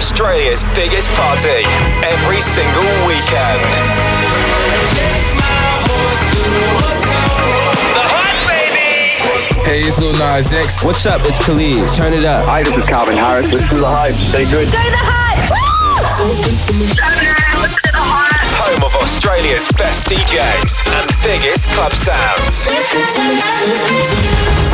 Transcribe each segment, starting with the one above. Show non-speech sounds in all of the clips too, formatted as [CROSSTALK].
Australia's biggest party every single weekend. The Hype Baby! Hey, it's Lil Nas X. What's up? It's Khalid. Turn it up. Hi, this is Calvin Harris. This is The Hype. Stay good. Go the hype! Home of Australia's best DJs and biggest club sounds.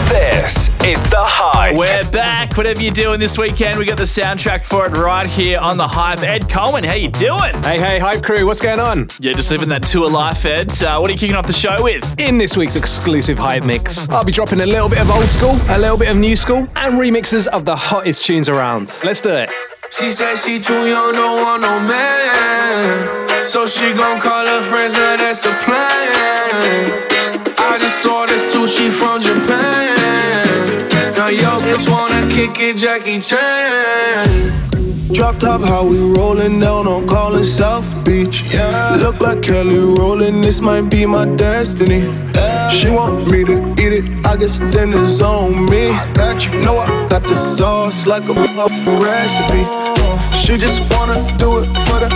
This is The Hype. We're back. Whatever you're doing this weekend, we got the soundtrack for it right here on the hype. Ed Coleman, how you doing? Hey, hey, Hype Crew, what's going on? Yeah, just living that tour life, Ed. Uh, what are you kicking off the show with? In this week's exclusive Hype Mix, I'll be dropping a little bit of old school, a little bit of new school, and remixes of the hottest tunes around. Let's do it. She said she too young, don't want no man. So she gon' call her friends, now that's a plan. I just ordered sushi from Japan. Now yo just wanna kick it, Jackie Chan. Drop top, how we rollin' down on Collins South Beach. Yeah. Look like Kelly Rowland, this might be my destiny. She want me to eat it, I guess then it's on me. I got you, know I got the sauce like a, a recipe. Oh. She just wanna do it for the.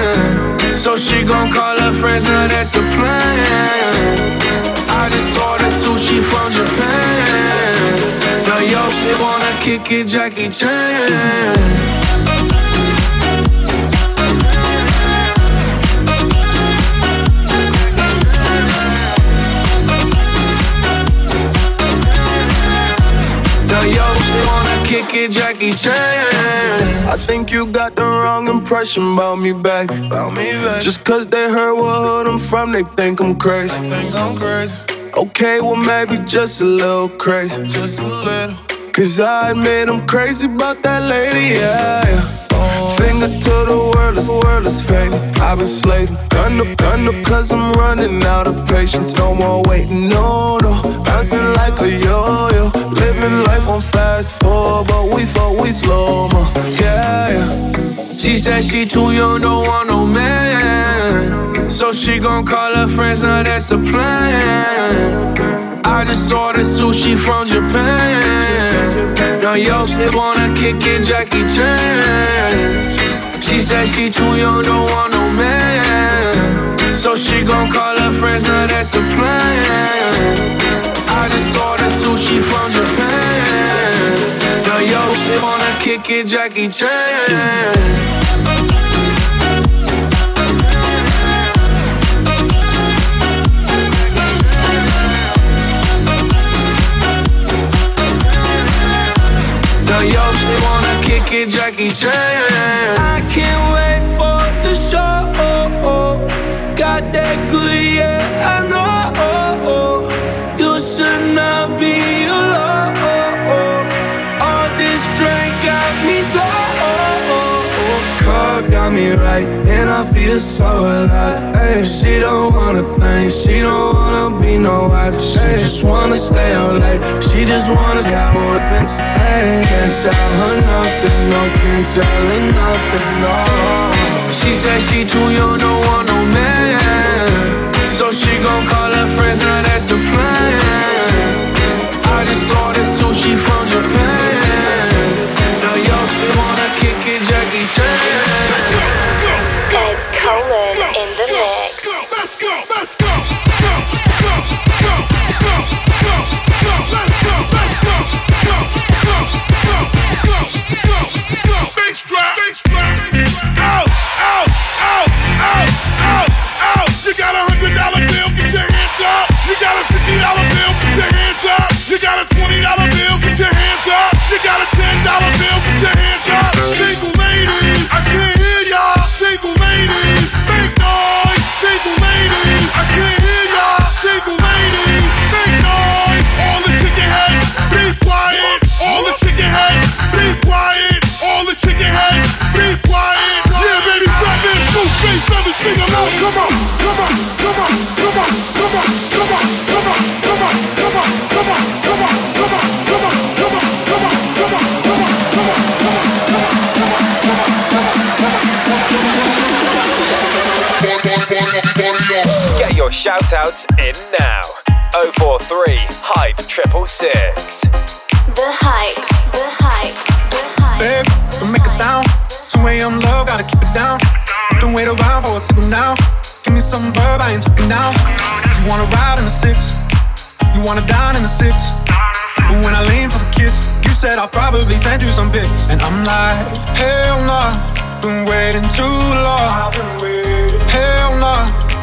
So she gon' call her friends, now that's a plan. I just ordered sushi from Japan. Now yo she wanna kick it, Jackie Chan. Kick it, Jackie Chan. I think you got the wrong impression about me back. About me back. Just cause they heard what hood I'm from, they think I'm crazy. They think I'm crazy. Okay, well maybe just a little crazy. Just a little. Cause I admit I'm crazy about that lady, yeah. yeah. Finger to the world, this world is fake. I've been slaving, gun up, gun up, cause I'm running out of patience. No more waiting, no, no. Bouncing like a yo yo. Living life on fast forward, but we fuck, we slow mo. Yeah, yeah. She said she too young, don't want no man. So she gon' call her friends, now that's a plan. I just saw ordered sushi from Japan. Now yo just wanna kick it, Jackie Chan. She said she too young, don't want no man. So she gon' call her friends, now that's a plan. I just ordered sushi from Japan. Now yo just wanna kick it, Jackie Chan. Now yo, she wanna kick it, Jackie Chan. I can't wait right, and I feel so alive. Ay, she don't wanna think, she don't wanna be no wife. She just wanna stay up late. She just wanna get more than Can't tell her nothing, no, can't tell her nothing, no. She said she too young, don't want no man. So she gon' call her friends, now that's a plan. I just ordered sushi from Japan. hands up. You got a ten dollar bill, put your hands up. Single ladies, I can't hear y'all. Single ladies, make noise. Single ladies, I can't hear y'all. Single ladies, make noise. All the chicken heads, be quiet. All the chicken heads, be quiet. All the chicken heads, be quiet. Yeah, baby, fat man, smooth face, let me sing along. Come on, come on, come on, come on, come on, come on, come on, come on, come on. Shoutouts in now. 043 Hype 666. The hype, the hype, the hype. Babe, don't make a sound. 2 a.m. love, gotta keep it down. Don't wait around for a signal now. Give me some verb, I ain't talking now. You wanna ride in the six, you wanna dine in the six. But when I lean for the kiss, you said I'll probably send you some pics. And I'm like, hell nah, been waiting too long. Hell nah,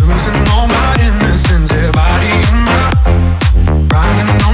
losing all my innocence. Yeah, body on my, finding all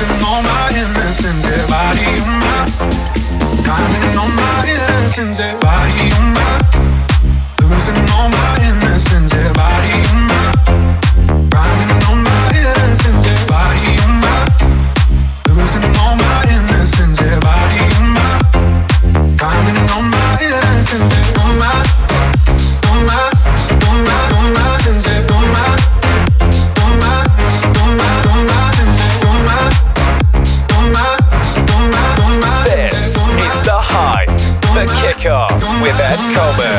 Losing all my innocence. Yeah, body on my, counting on my innocence. Yeah, body on my, losing all my innocence. Yeah, body on my,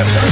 Coleman.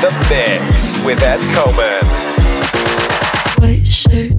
the mix with Ed Coleman. White shirt.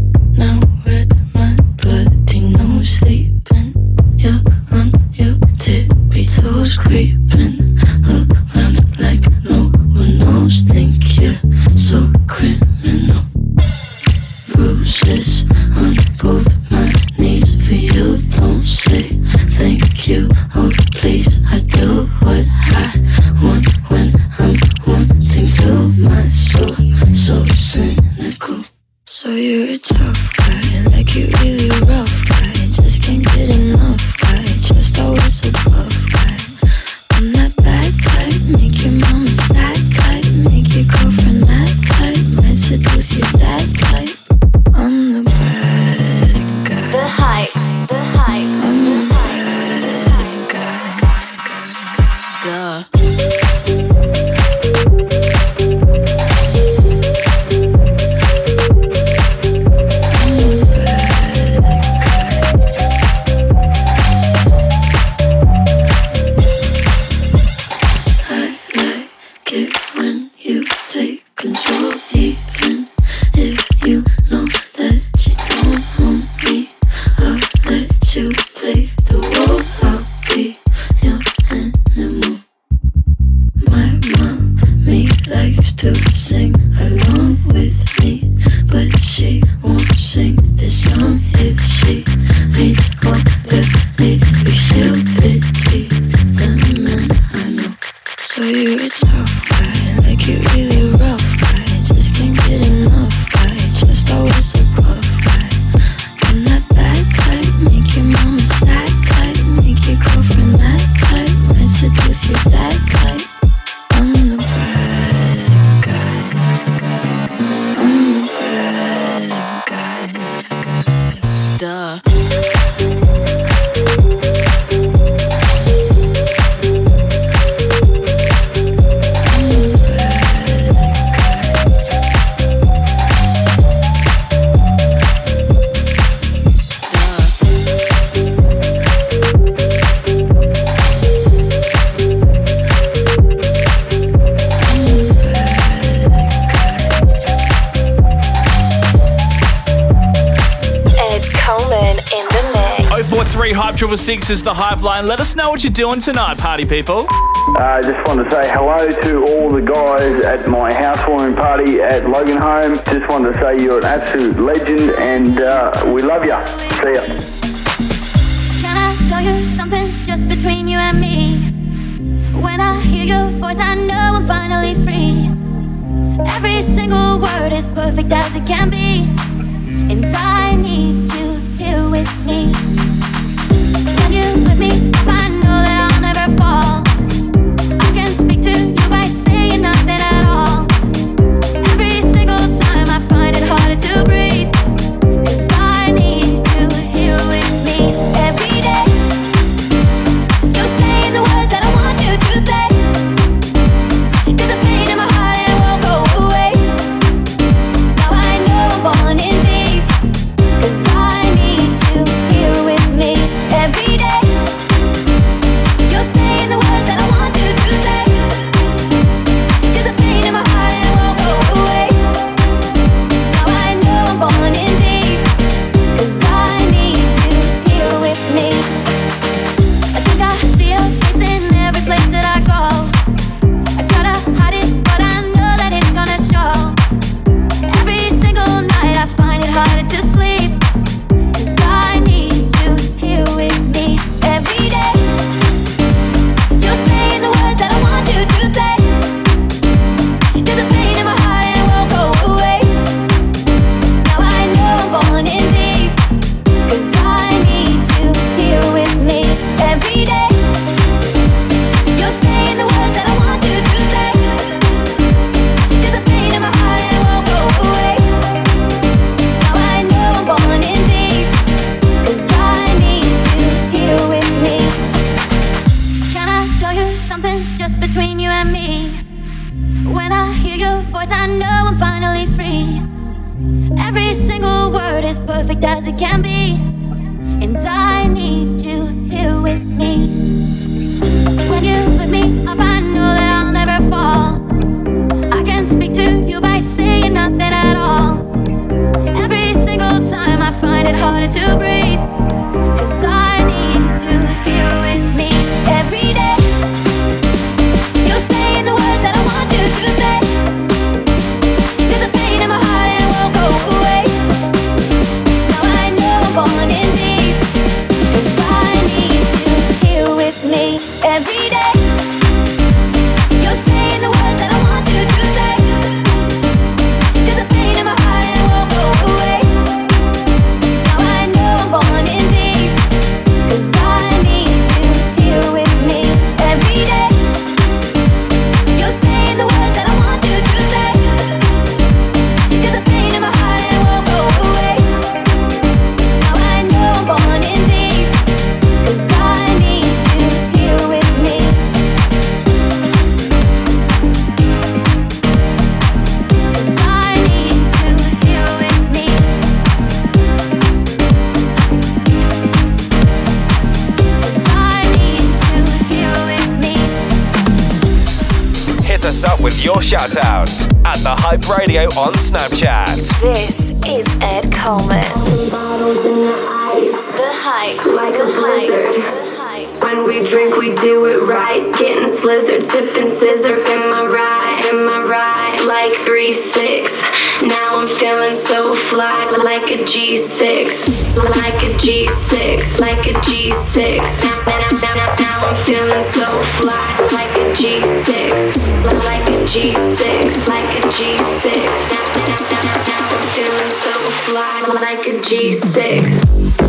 6 is the hype line. Let us know what you're doing tonight, party people. Uh, I uh, just wanted to say hello to all the guys at my housewarming party at Logan Home. Just wanted to say you're an absolute legend and uh, we love you. See ya. Can I tell you something just between you and me? When I hear your voice, I know I'm finally free. Every single word is perfect as it can be, and I need you here with me. Fly. Like a G6.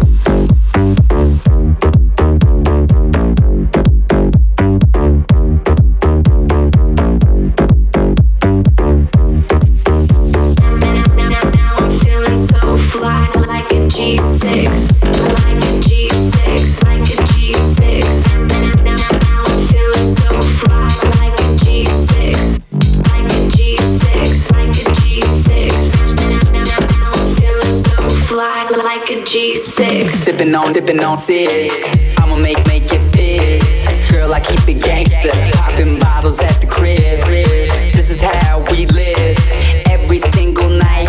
On, dipping on six. I'ma make, make it fit. Girl, I keep it gangster. Popping bottles at the crib. This is how we live. Every single night.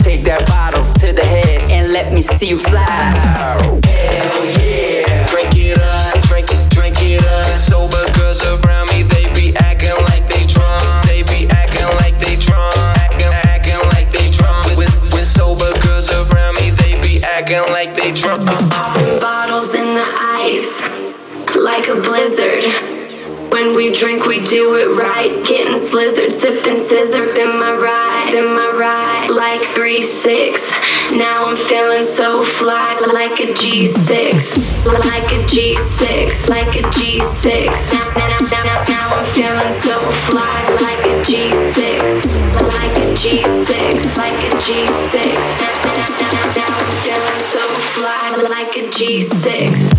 Take that bottle to the head and let me see you fly. Hell yeah. Bottles in the ice, like a blizzard. When we drink, we do it right. Getting slizzard, sipping scissor. Been my ride, been my ride. Like 3 6. Now I'm feeling so fly. Like a G6. Like a G6. Like a G6. Now, now, now, now, now I'm feeling so fly. Like a G6. Like a G6. Like a G6. G6.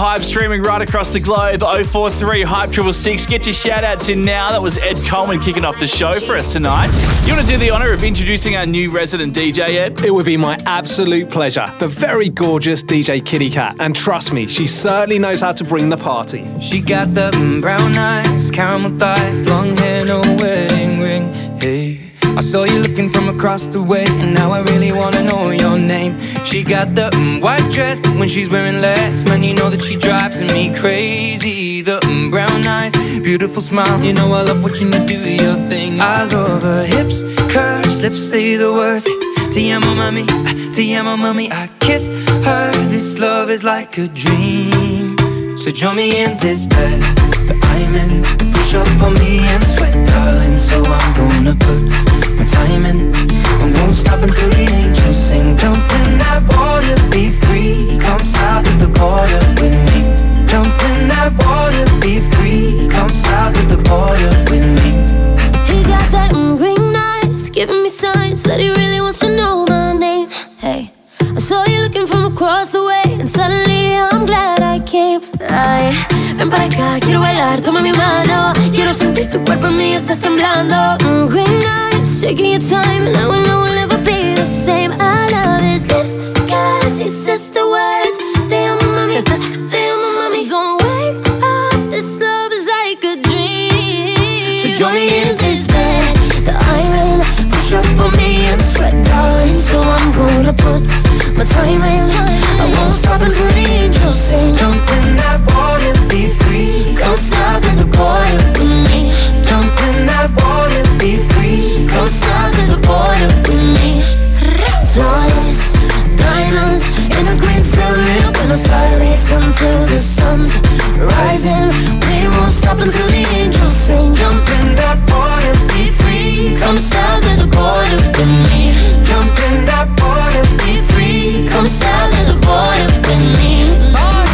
Hype streaming right across the globe. 043 Hype 666. Get your shout outs in now. That was Ed Coleman kicking off the show for us tonight. You want to do the honour of introducing our new resident DJ, Ed? It would be my absolute pleasure. The very gorgeous DJ Kitty Cat. And trust me, she certainly knows how to bring the party. She got the brown eyes, caramel thighs, long hair, no wedding ring. Hey, I saw you looking from across the way, and now I really wanna know your name. She got the mm, white dress, but when she's wearing less, man, you know that she drives me crazy. The mm, brown eyes, beautiful smile, you know I love watching you do your thing. I love her hips, curves, lips say the words. Te amo, mami, te amo, mami. I kiss her. This love is like a dream. So join me in this bed that I'm in. Push up on me and sweat, darling. So I'm gonna put my time in. I won't stop until the angels sing. Jump in that water, be free. Come south of the border with me. Jump in that water, be free. Come south of the border with me. He got that green eyes, giving me signs that he really wants to know my name. Ven para acá, quiero bailar, toma mi mano. Quiero sentir tu cuerpo en mí, estás temblando. Mm, green eyes, taking your time, and now I know we'll never be the same. I love his lips, cause he says the words. Te amo, mami, te amo, mami. Don't wake up, this love is like a dream. So join me in this bed that I'm in. Push up on me and sweat, darling. So I'm gonna put my time in. I won't stop until the angels sing. Jump in that water, Come south of the border with me. Jump in that water, be free. Come south of the border with me. Flawless diamonds in a green field lit up in a silence until the sun's rising. We won't stop until the angels sing. Jump in that water, be free. Come south of the border with me. Jump in that water, be free. Come south of the border with me. Ah.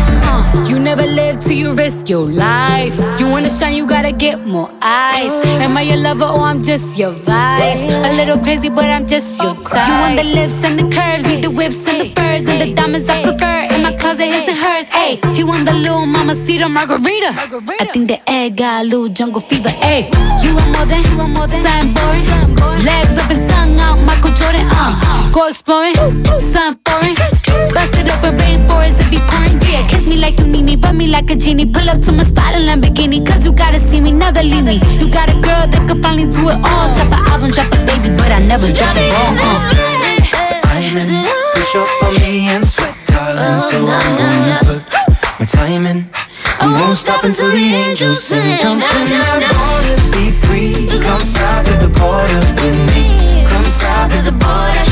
You never live till you risk your life. You wanna shine, you gotta get more eyes. Am I your lover or I'm just your vice? A little crazy, but I'm just your type. You want the lips and the curves, need the whips and the furs and the diamonds I prefer. In my closet, his and hers. Ayy, he want the little mama cedar margarita. I think the egg got a little jungle fever. Ayy, you want more than, you want more than something boring. Legs up and tongue out, Michael Jordan. Uh, go exploring, something foreign. Bust it up and rainforest if you pouring. Yeah, kiss me like you need me, rub me like a genie. Pull up to my spot in Lamborghini, cause you gotta see me, never leave me. You got a girl that could finally do it all. Drop an album, drop a baby, but I never drop it all. Uh. Diamond, push up on me and sweat, darling. So I'm gonna put my time in. I won't stop until the angels sing. Jump in that water, be free. Come south of the border with me. Come south of the border,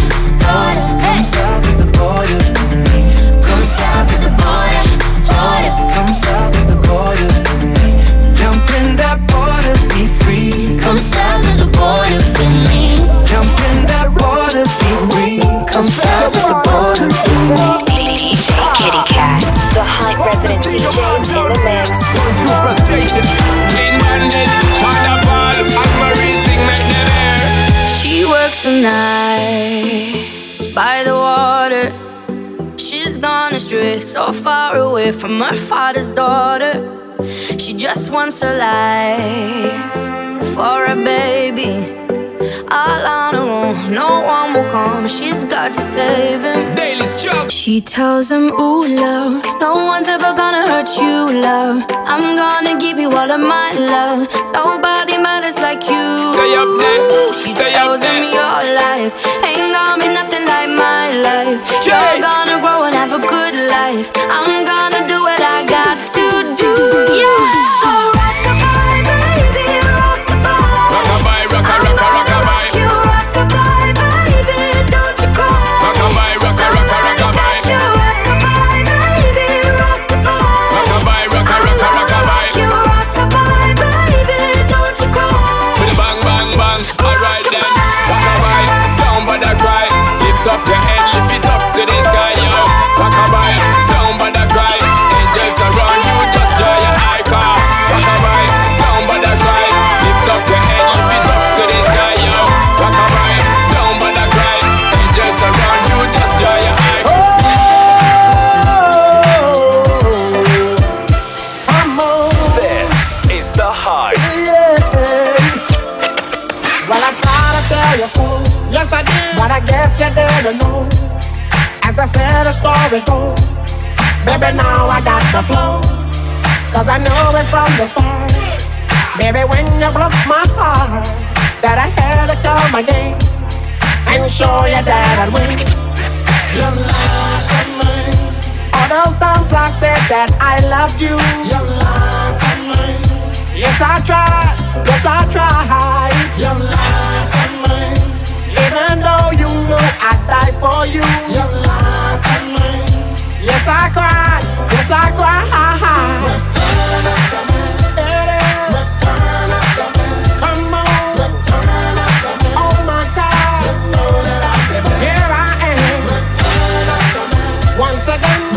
border. Come south of the border with me. Come south of the border, border. Come south of the border with me. Jump in that water, be free. Come south of the border resident DJs in the mix. She works the nights by the water. She's gone astray, so far away from her father's daughter. She just wants a life for a baby. All on her own, no one will come. She's got to save him. Daily struggle. She tells him, Ooh, love, no one's ever gonna hurt you, love. I'm gonna give you all of my love. Nobody matters like you. Stay up there. She Stay tells up him your life ain't gonna be nothing like my life. You're gonna grow and have a good life. I'm gonna do what I got to do. Yeah. Guess you didn't know. As the story goes, baby, now I got the flow. Cause I know it from the start. Baby, when you broke my heart, that I had to come again and show you that I'd win. You lied to me. All those times I said that I loved you. You lied to me. Yes, I tried. Yes, I tried. You lied to me. Even though you know I'd die for you. You lied to me. Yes, I cried. Yes, I cried. Return of the man. Return of the man. Come on. Return of the man. Oh my God. You know that I've been Here I am. Return of the man. Once again.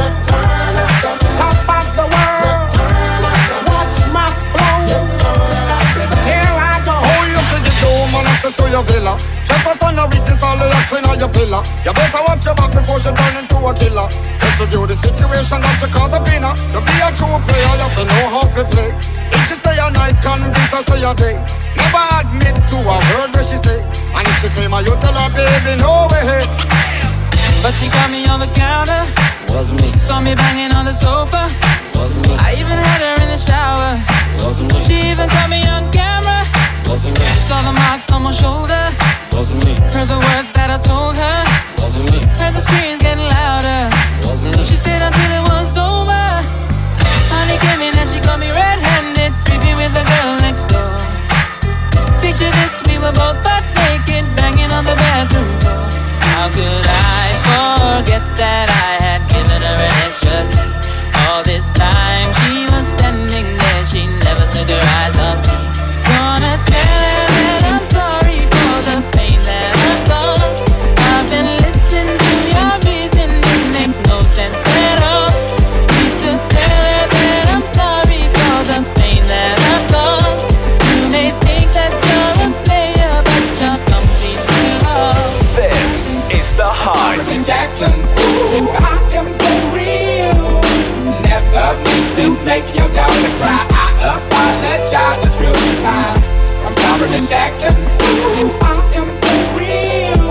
Access to your villa? Just for son of witness all the action on your pillar. You better watch your back before she turn into a killer. Let's review the situation that you call the winner. To be a true player, you have to know how to play. If she say a night, convince her say a day. Never admit to a word where she say. And if she claim her, you tell her, baby, no way. But she got me on the counter. Was me. Saw me banging on the sofa. Was me. I even had her in the shower. Was me. She even caught me on camera. Was me. She saw the marks on my shoulder. Wasn't me. Heard the words that I told her. Wasn't me. Heard the screams getting louder. Wasn't me. She stayed until it was over. Honey came in and she caught me red-handed, creepy with the girl next door. Picture this, we were both butt naked, banging on the bathroom floor. How could I forget that I had given her an extra key? All this time she was standing there, she never took her eyes off me. listen. Ooh, I am the real. Never meant to make your daughter cry. I apologize a trillion times. I'm sorry, Miss Jackson. Ooh, I am the real.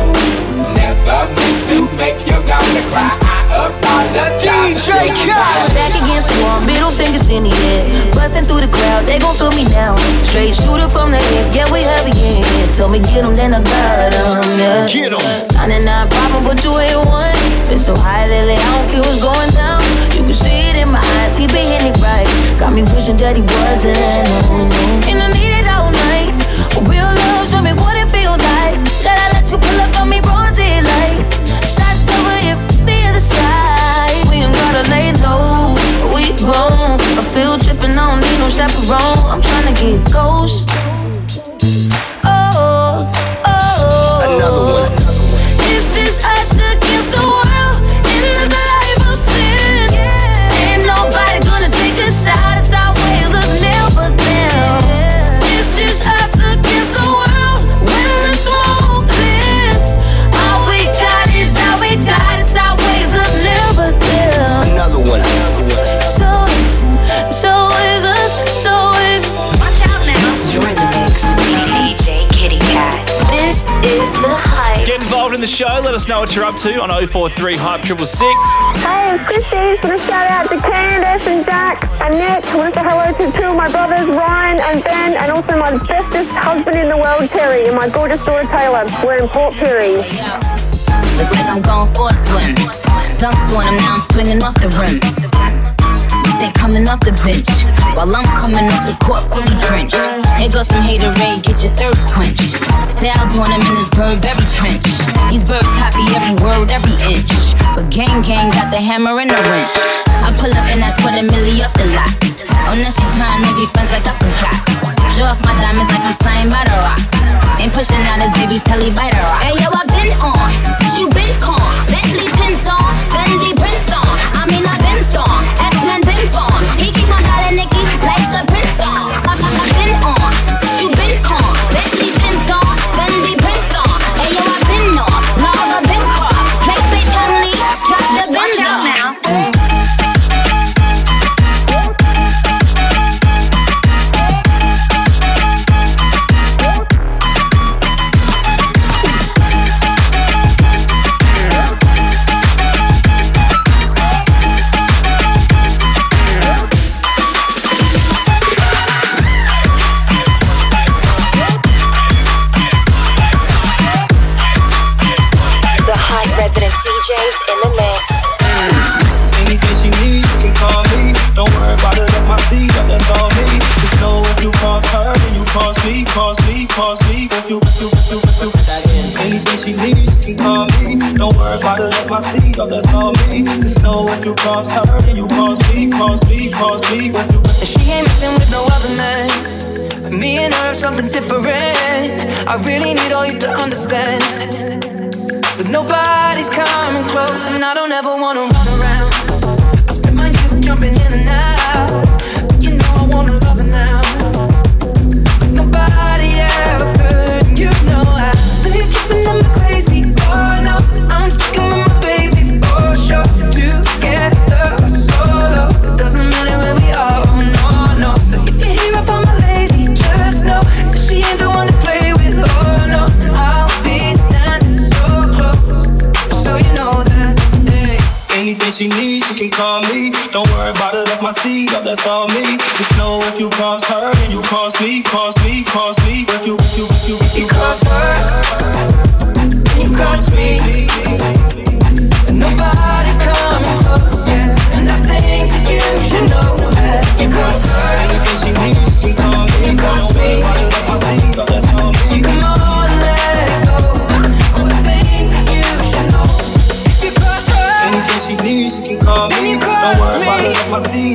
Never meant to make your daughter cry. I Back against the wall, middle fingers in the air. Busting through the crowd, they gon' feel me now. Straight shooter from the hip, yeah, we heavy here. Told me get 'em, then I got 'em, yeah. Get 'em. 99 problem, but you ain't one. Been so high lately, I don't care what's going down. You can see it in my eyes, he been hitting it right. Got me wishing that he wasn't. And I need it all night. Real love, show me what it feels like. That I let you pull up on me broad daylight. Shots over here, the side. We ain't gotta lay low. We grown. I feel tripping, I don't need no chaperone. I'm tryna get ghost. Oh, oh. Another one. It's just us against us know what you're up to on 043 Hype 666. Hey, it's Christy. Want to shout out to Candace and Jack and Nick. Want to say hello to two of my brothers, Ryan and Ben, and also my bestest husband in the world, Terry, and my gorgeous daughter, Taylor. We're in Port Pirie. Look like I'm going for a swim. Dunk on him, now I'm swinging off the rim. They coming off the bench while I'm coming off the court fully drenched. Here goes some haterade, get your thirst quenched. Styles on him in this Burberry trench. These birds copy every word, every inch. But gang gang got the hammer and the wrench. I pull up and I put a milli off the lot. Oh, now she trying to be friends like I forgot. Show off my diamonds like I'm signed by the rock. Ain't pushing out his baby's telly by the rock. Hey yo, I been on, you been con. Bentley tints on, that's my seed, but that's all me. Just know if you cross her, then you cross me, cross me, cross me. If you, And she ain't messing with no other man. Me and her, something different. I really need all you to understand. But nobody's coming close, and I don't ever wanna run around. I spent my youth jumping in and all me.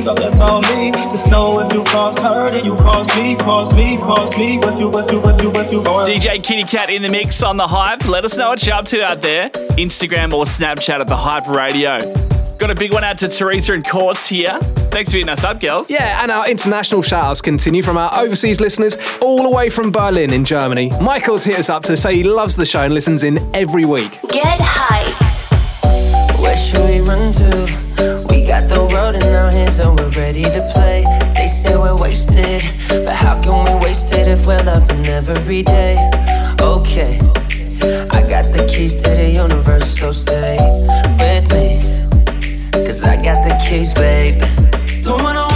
That's my seed, but that's all me. Just know if you cross her, then you cross me, cross me, cross me. If you, if you, if you, if you, don't. DJ Kitty Cat in the mix on the hype. Let us know what you're up to out there. Instagram or Snapchat at the Hype Radio. Got a big one out to Teresa and Courts here. Thanks for hitting us up, girls. Yeah, and our international shout outs continue from our overseas listeners all the way from Berlin in Germany. Michael's hit us up to say he loves the show and listens in every week. Get hyped. Where should we run to? We got the world in our hands and we're ready to play. They say we're wasted, but how can we waste it if we're loving every day? Okay, I got the keys to the universe, so stay with me. Cause I got the keys, babe. Don't wanna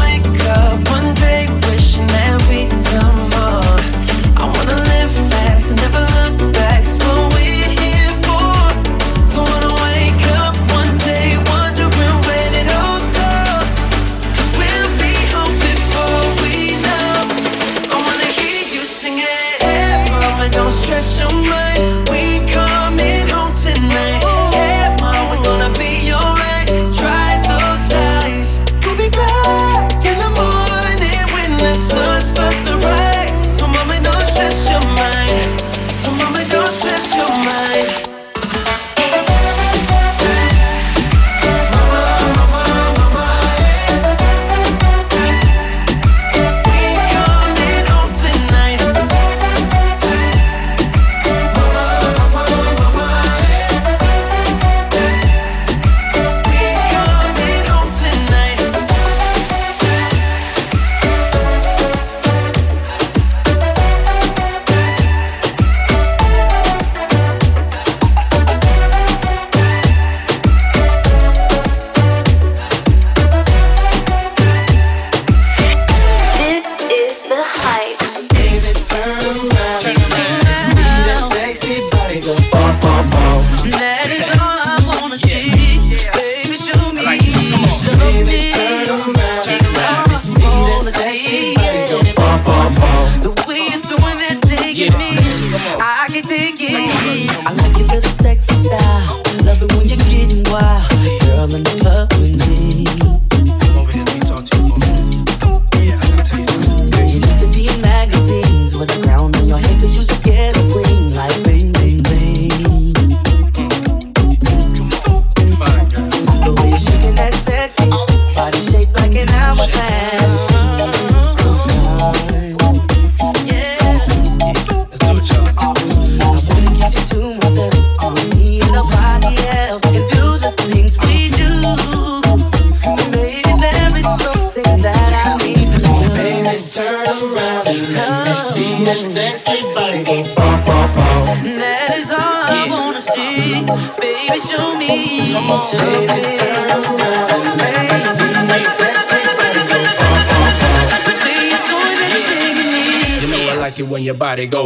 it when your body go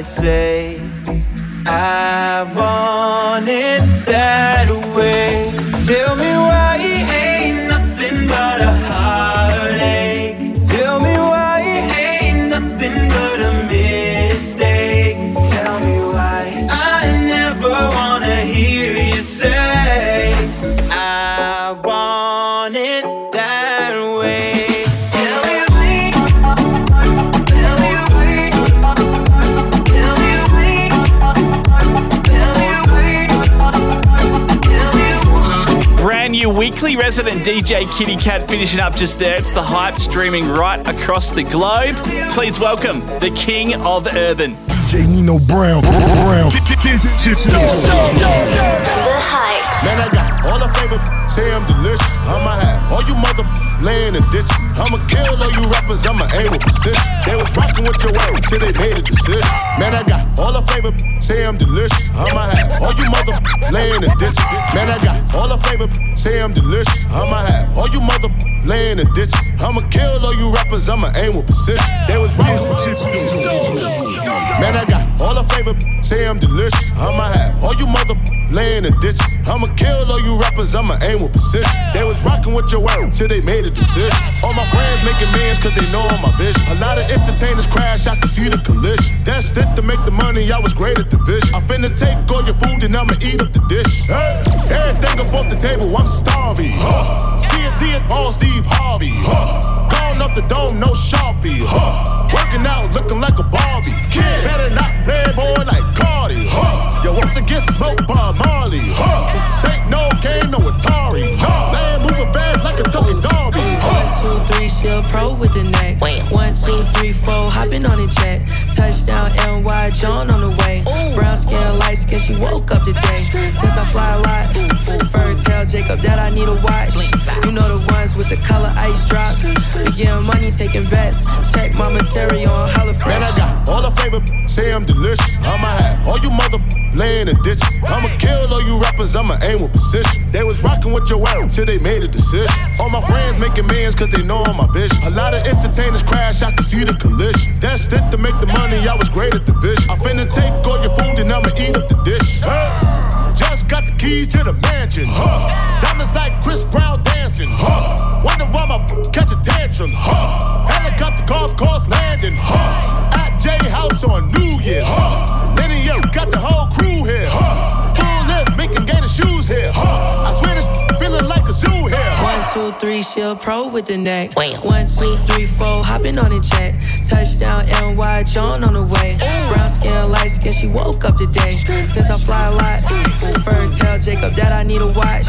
I say I want resident DJ Kitty Cat finishing up just there. It's the hype streaming right across the globe. Please welcome the king of urban. DJ Nino Brown, Brown. The hype. Man, I got all the favorite, say I'm delicious. I'ma have all you mother laying in ditches. I'ma kill all you rappers, I'ma aim with precision. They was rocking with your way till they made a decision. Man, I got all the favorite, say I'm delicious. I'ma have all you mother laying in ditches. Man, I got all the favorite, say I'm delicious. I'ma have all you mother laying in ditches. I'ma kill all you rappers, I'ma aim with precision. They was rocking with your Man, I got all the favorite, say I'm delicious. I'ma have all you mother laying in the ditches. I'ma kill all you rappers, I'ma aim with precision. They was rocking with your way till they made a decision. All my friends making millions cause they know I'm my vision. A lot of entertainers crash, I can see the collision. That's it to make the money, I was great at division. I'm finna take all your food and I'ma eat up the dish. Hey, everything up off the table, I'm starving. Huh. See it, see it, all Steve Harvey. Huh. Gone up the dome, no Sharpie. Huh. Working out, looking like a Barbie. Kid, better not play boy like Cardi. Huh. Yo, once again, smoked by Marley. Huh. This ain't no game, no Atari. Nah, land moving fast like a talking Darby. One, two, three, still pro with the neck. One, two, three, four, hopping on the jet. Touchdown, NY, John on the way. Brown skin, light skin, she woke up today. Since I fly a lot, fur tell Jacob that I need a watch. You know the ones with the color ice drops. We getting money, taking bets. Check my material on Holla Man, I got all the flavor, say I'm delicious. I'ma have all you mother laying in the ditches. I'ma kill all you rappers, I'ma aim with precision. They was rocking with your ass till they made a decision. All my friends making millions cause they know I'm my vision. A lot of entertainers crash, I can see the collision. That's it to make the money, I was great at the vision. I finna take all your food and I'ma eat up the dish. Huh? Just got the keys to the mansion. Huh? Diamonds like Chris Brown dancing. Huh? Wonder why my catch a tantrum. Huh? Helicopter golf course landing. Huh? At J House on New Year. Huh? Linear got the whole crew here. Huh? Full lift, making gator shoes here. Huh? Two, three, shield pro with the neck. One, two, three, four, hopping on the jet. Touchdown, NY, John on the way. Brown skin, light skin, she woke up today. Since I fly a lot, fur tell Jacob that I need a watch.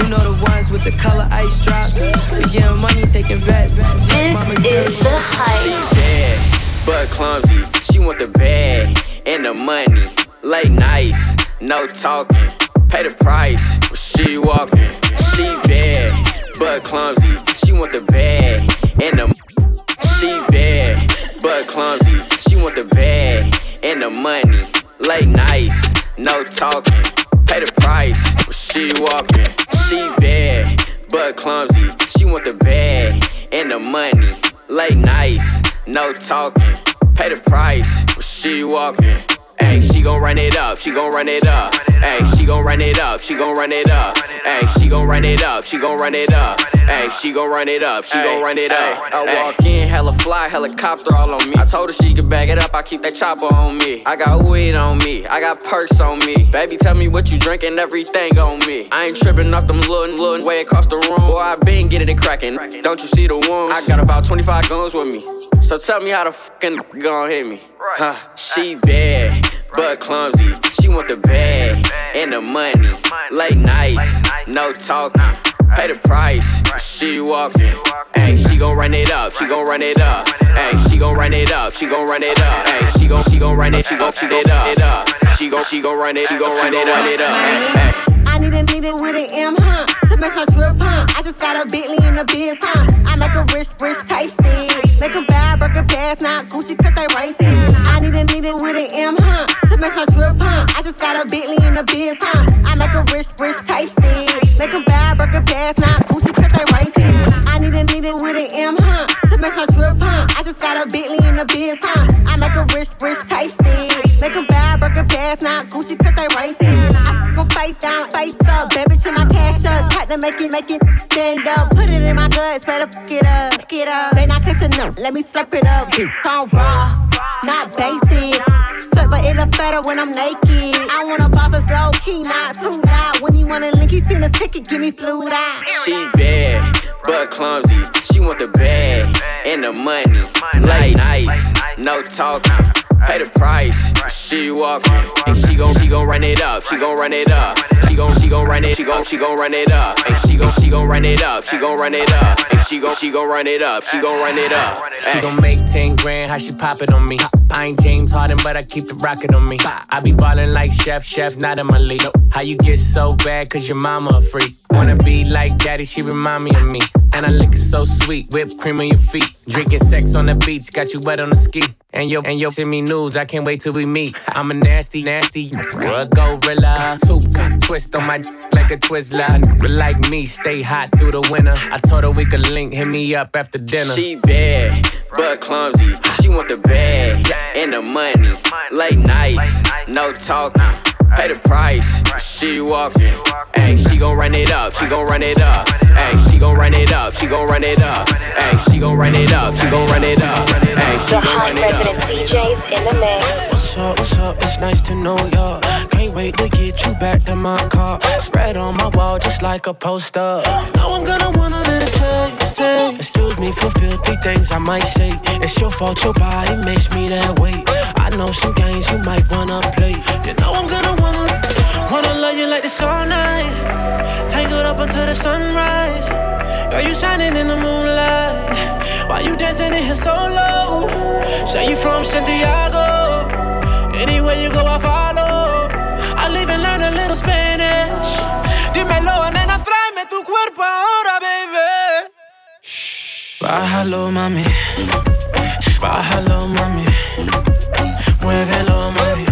You know the ones with the color ice drops. We getting money, taking bets. This is the hype. bad, but clumsy. She want the bag and the money. Late nights, no talking. Pay the price when she walking. She bad, but clumsy. She want the bag and the. She bad, but clumsy. She want the bag and the money. Late nights, no talking. Pay the price when she walking. She bad, but clumsy. She want the bag and the money. Late nights, no talking. Pay the price when she walking. Hey, she gon' run it up, she gon' run it up. Hey, she gon' run it up, she gon' run it up. Hey, she gon' run it up, she gon' run it up. Hey, she gon' run it up, she gon' run it up. I walk in, hella fly, helicopter all on me. I told her she could bag it up, I keep that chopper on me. I got weed on me, I got perks on me. Baby, tell me what you drinking, everything on me. I ain't tripping off them little, little way across the room. Boy, I been getting it cracking. Don't you see the wounds? I got about 25 guns with me. So tell me how the fucking gon' hit me. Huh, she bad, but clumsy. She want the bag and the money. Late nights, no talking. Pay the price, she walking. Hey, she gon' run it up, she gon' run it up. Hey, she gon' run it up, she gon' run it up. Hey, she gon' she gon' run it, she gon' gon' it up. She gon' she gon' run it, she gon' run it up. I need it with an M, huh? To make her drip, huh? I just got a Bentley in the biz, huh? I make a rich, rich tasty. Make a bad burger pass, not Gucci, cause they racy. I need a need it with an M, huh? To make her drip, huh? I just got a Bentley in the biz, huh? I make a rich, rich tasty. Make a bad burger pass, not Gucci, cause they racy. I need a it with an M, huh? To make her drip, huh? I just got a Bentley in the biz, huh? I make a rich, rich tasty. Make a bad burger pass, not Gucci, cause they racy. I go face down, face up, baby, to my cash up. Tight to make it, make it stand up. Put it in my guts, better fuck it up, it up. They not catching up, let me slurp it up. On raw, not basic. Flip, but it look better when I'm naked. I want a boss that's low key, not too loud. When you wanna link, he send a ticket, give me fluid out. She bad, but clumsy. She want the bag and the money. Late nights, no talking. Pay the price, she walking. And she gon' she gon' run it up, she gon' run it up. She gon' she gon' run it, she gon' she gon' run it up. And she gon' she gon' run it up, she gon' run it up. And she gon' she gon' run it up, she gon' run it up. She gon' make 10 grand, how she pop it on me. I ain't James Harden, but I keep the rocket on me. I be ballin' like Chef, Chef, not in my league. How you get so bad, cause your mama a freak. Wanna be like daddy, she remind me of me. And I lick it so sweet, whipped cream on your feet. Drinking sex on the beach, got you wet on the ski. And yo, and yo, send me I can't wait till we meet. I'm a nasty, nasty, a gorilla. Two twist on my like a Twizzler. Like me, stay hot through the winter. I told her we could link, hit me up after dinner. She bad, but clumsy. She want the bag and the money. Late nights, no talking. Pay the price, she walking. Hey, she gon' run it up, she gon' run it up. Hey, she gon' run it up, she gon' run it up. Hey, she gon' run it up, she gon' run it up. Hey, The gon' Hype run. Resident DJs in the mix. What's up, what's up? It's nice to know ya. Can't wait to get you back to my car. Spread on my wall just like a poster. Now I'm gonna want a little taste. Excuse me for filthy things I might say. It's your fault, your body makes me that way. I know some games you might wanna play. You know I'm gonna wanna, wanna love you like this all night. Tangled up until the sunrise. Girl, you shining in the moonlight. Why you dancing in here so low? Say you from Santiago. Anywhere you go, I follow. I'll even learn a little Spanish. Bájalo, mami. Bájalo, mami. Muévelo, mami.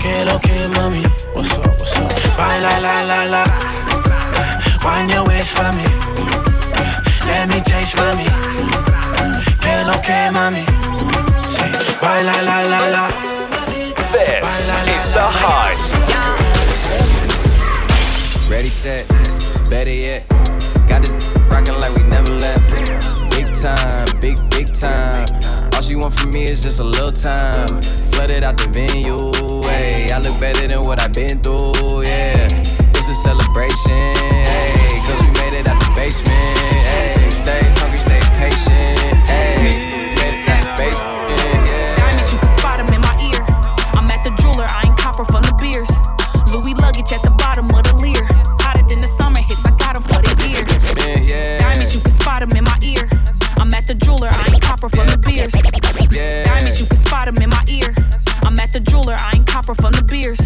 Que lo que, mami. What's up, what's up? Baila, la, la, la. Wind your waist for me. Let me taste, mami. Que lo que, mami. Say, baila, la, la, la. This is the hype. Ready, set, better yet. Got this rockin' like we never left. Time, big, big time. All she want from me is just a little time. Flooded out the venue, hey. I look better than what I've been through, yeah. It's a celebration, hey. Cause we made it out the basement, hey. Stay hungry, stay patient, Copper from the beers.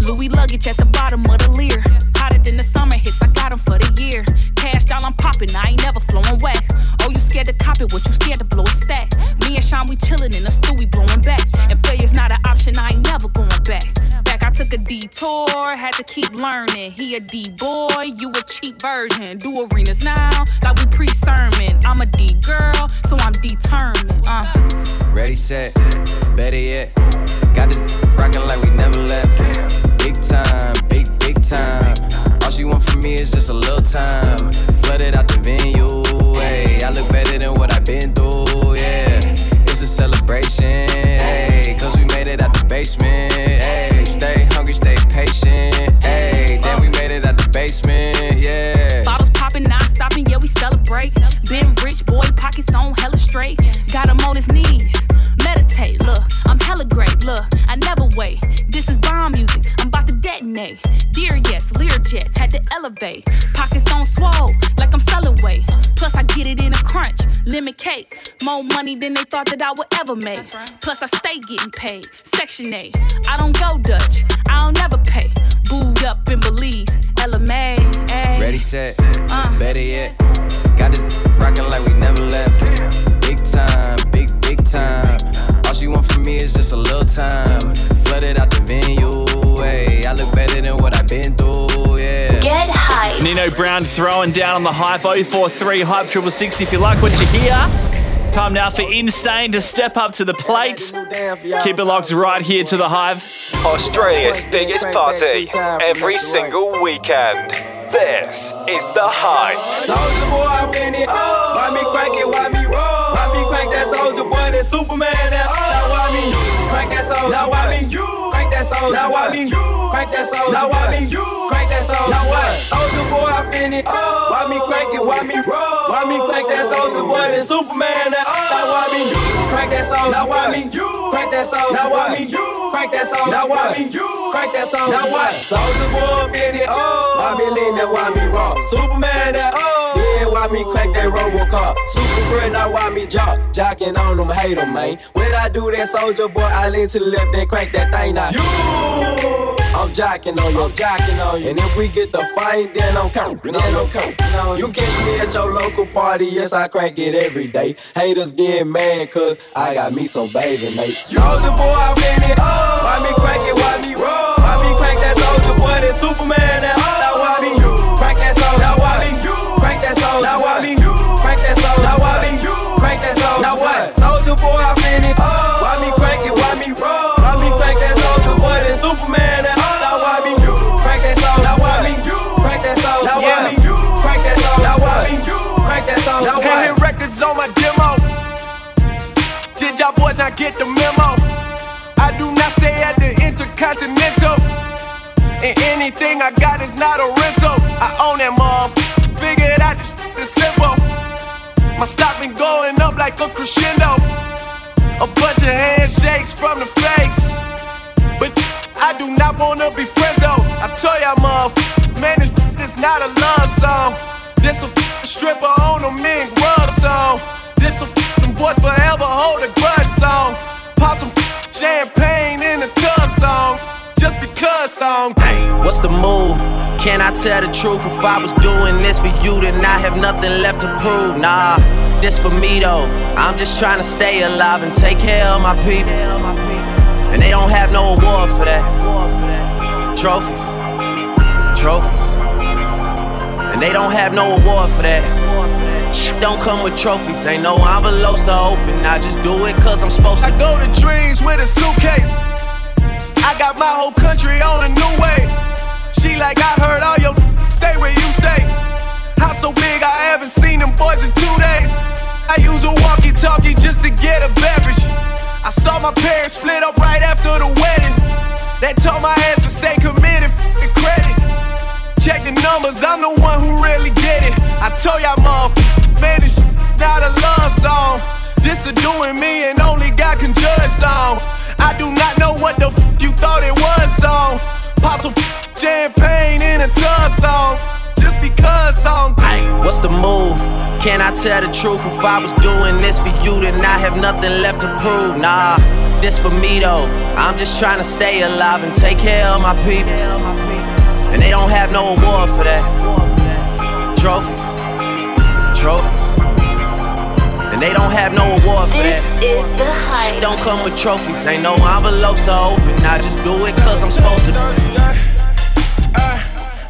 Louis luggage at the bottom of the leer. Hotter than the summer hits, I got 'em for the year. Cash down, I'm popping, I ain't never flowing whack. Oh, you scared to cop it, what you scared to blow a stack? Me and Sean, we chillin' in the stew, we blowing back. And failure's not an option, I ain't never going back. Back, I took a detour, had to keep learning. He a D boy, you a cheap version. Do arenas now, like we pre sermon. I'm a D girl, so I'm determined. Uh. Ready, set, better yet. Got this rockin' like we never left. Big time, big, big time. All she want from me is just a little time. Flooded out the venue, hey. I look better than what I've been through, yeah. It's a celebration, I never wait. This is bomb music, I'm about to detonate. Dear yes, Lear jets, had to elevate. Pockets on swole, like I'm selling weight. Plus, I get it in a crunch, lemon cake. More money than they thought that I would ever make. Plus, I stay getting paid. Section 8, I don't go Dutch, I don't never pay. Booed up in Belize, LMA, ayy. Ready, set, uh. better yet. Got this rockin' like we never left. Big time, big, big time. Me is just a little time. Flooded out the venue, hey. I look better than what I've been through, yeah. Get hype. Nino Brown throwing down on the hype 043 hype triple six. If you like what you hear, time now for Insane to step up to the plate. Keep it locked right here to the hive. Australia's biggest party every single weekend. This is the hype. Soldier boy, I'm in it. Why me crank it? Why me roll? Crank that soldier boy? That Superman. That now why me crank that soldier? Now why me you crank that soldier? Now why me you crank that soldier? Now why me you crank that soldier? Now what? Soldier boy, I'm in it. Why me crank it? Why me roll? Why me crank that soldier boy? That Superman. That now why me you crank that soldier? Now why me you crank that soldier? Now why me you crank that soldier? Now why me you crank that soldier? Now what? Soldier boy, I'm in it. Why me lean that? Why me rock? Superman. That yeah, why me crank that Robocop? Super now why me jock? Jocking on them, hate them, man. When I do that, soldier boy, I lean to the left, then crank that thing now. I'm jocking on you, I'm jocking on you. And if we get the fight, then I'm counting, then I'm counting. You catch me at your local party, yes, I crank it every day. Haters get mad, cause I got me some bathing mates. Soldier boy, I'm in it. Why me crank it, why me roll? Why me crank that soldier boy, that Superman, Soldier boy, I'm in it. Why me crank it? Why me roll? Why me crank that soldier boy, that Superman, that now why me crank that soldier? Now why me crank that soldier? Now why me crank that soldier? Now why me crank that soldier? Now what? Hit records on my demo. Did y'all boys not get the memo? I do not stay at the Intercontinental. And anything I got is not a rental. My stock been going up like a crescendo. A bunch of handshakes from the fakes. But I do not wanna be friends though. I tell y'all, motherfucker, man, this is not a love song. This a stripper on a mink rug song. This a them boys forever hold a grudge song. Pop some champagne in the tub song. Song. What's the move? Can I tell the truth? If I was doing this for you, then I have nothing left to prove. Nah, this for me though. I'm just trying to stay alive and take care of my people. And they don't have no award for that. Trophies, trophies. And they don't have no award for that. Don't come with trophies, ain't no envelopes to open. I just do it cause I'm supposed to. I go to dreams with a suitcase. I got my whole country on a new way. She like, I heard all your stay where you stay. House so big, I haven't seen them boys in two days. I use a walkie talkie just to get a beverage. I saw my parents split up right after the wedding. That told my ass to stay committed, credit. Check the numbers, I'm the one who really get it. I told y'all, motherfuckers, man, this not a love song. This a doing me and only God can judge song. I do not know what the f you thought it was song. Pop some champagne in a tub song. Just because song. What's the move? Can I tell the truth? If I was doing this for you, then I have nothing left to prove. Nah, this for me though. I'm just trying to stay alive and take care of my people. And they don't have no award for that. Trophies, trophies. And they don't have no award for This is the hype. They don't come with trophies, ain't no envelopes to open. I just do it cause I'm supposed to.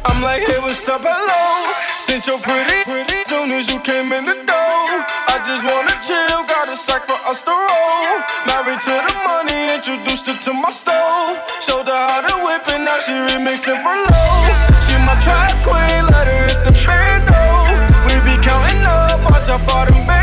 I'm like, hey, what's up, hello? Since you're pretty, pretty, soon as you came in the door. I just wanna chill, got a sack for us to roll. Married to the money, introduced her to my stove. Showed her how to whip it, now she remixing for low. She my track queen, let her hit the bando. We be counting up, watch how far them bands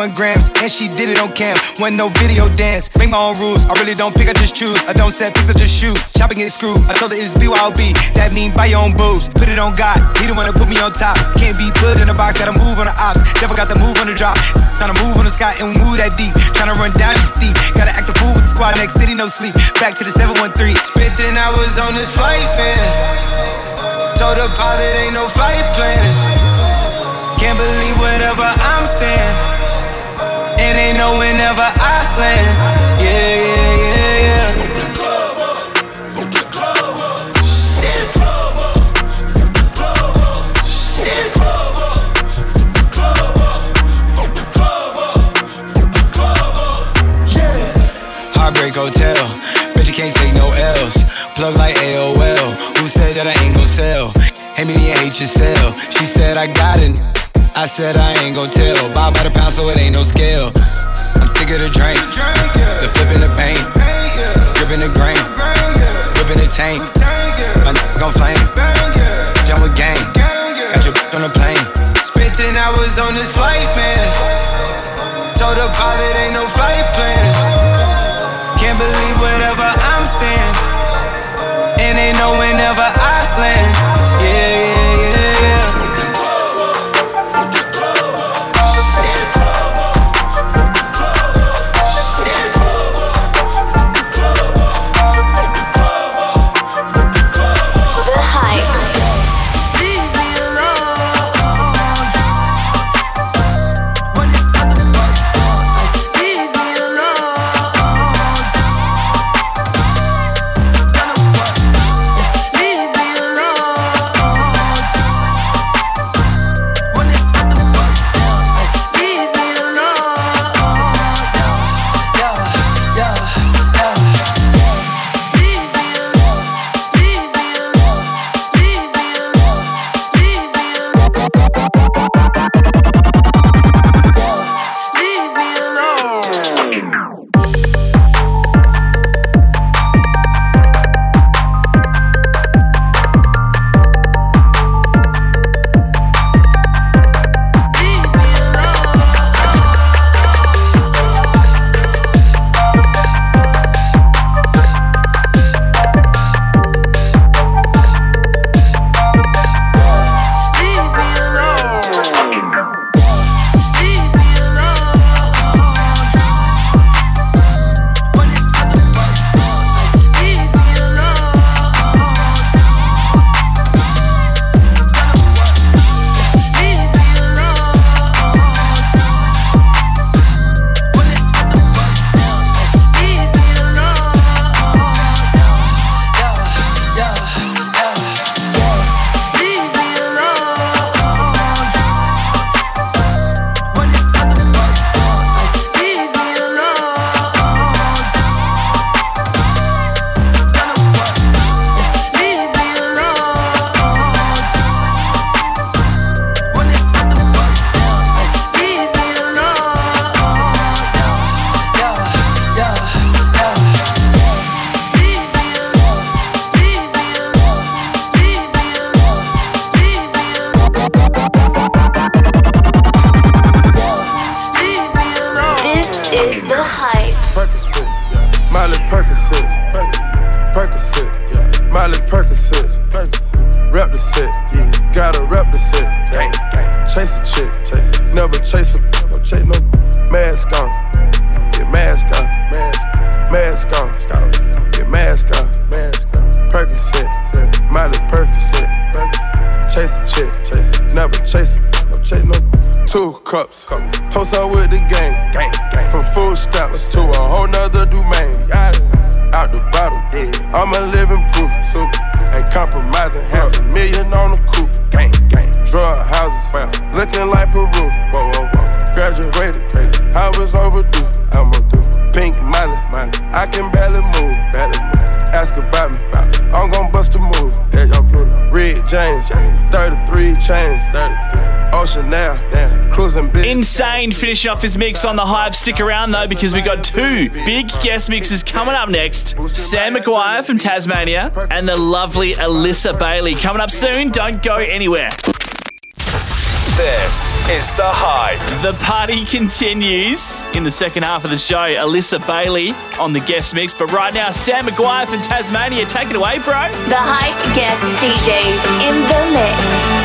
21 grams, and she did it on cam. Wasn't no video dance, make my own rules. I really don't pick, I just choose. I don't set pics, I just shoot. Shopping get screwed. I told her it's BYOB, that mean buy your own boobs. Put it on God, he the one to put me on top. Can't be put in a box, gotta move on the ops. Never got the move on the drop. Tryna move on the sky and move that deep. Tryna run down deep. Gotta act the fool with the squad, next city, no sleep. Back to the 713. Spent 10 hours on this flight, man. Told the pilot ain't no flight plans. Can't believe whatever I'm saying. It ain't no whenever I land. Yeah, yeah, yeah, yeah. Heartbreak Hotel, bet you can't take no L's. Plug like AOL, who said that I ain't gon' sell? Hand me the HSL, she said I got it. I said I ain't gon' tell. Buy by the pound, so it ain't no scale. I'm sick of the drink, the flipping the paint, dripping the grain, whipping the tank. My n- gon' flame, jump with gang, got your on the plane. Spent 10 hours on this flight, man. Told the pilot ain't no flight plans. Can't believe whatever I'm saying. And ain't Insane finishing off his mix on the hype. Stick around though because we got two big guest mixes coming up next. Sam Maguire from Tasmania and the lovely Alissa Baylee coming up soon. Don't go anywhere. This is The Hype. The party continues in the second half of the show. Alissa Baylee on the guest mix, but right now Sam Maguire from Tasmania. Take it away, bro. The hype guest DJs in the mix.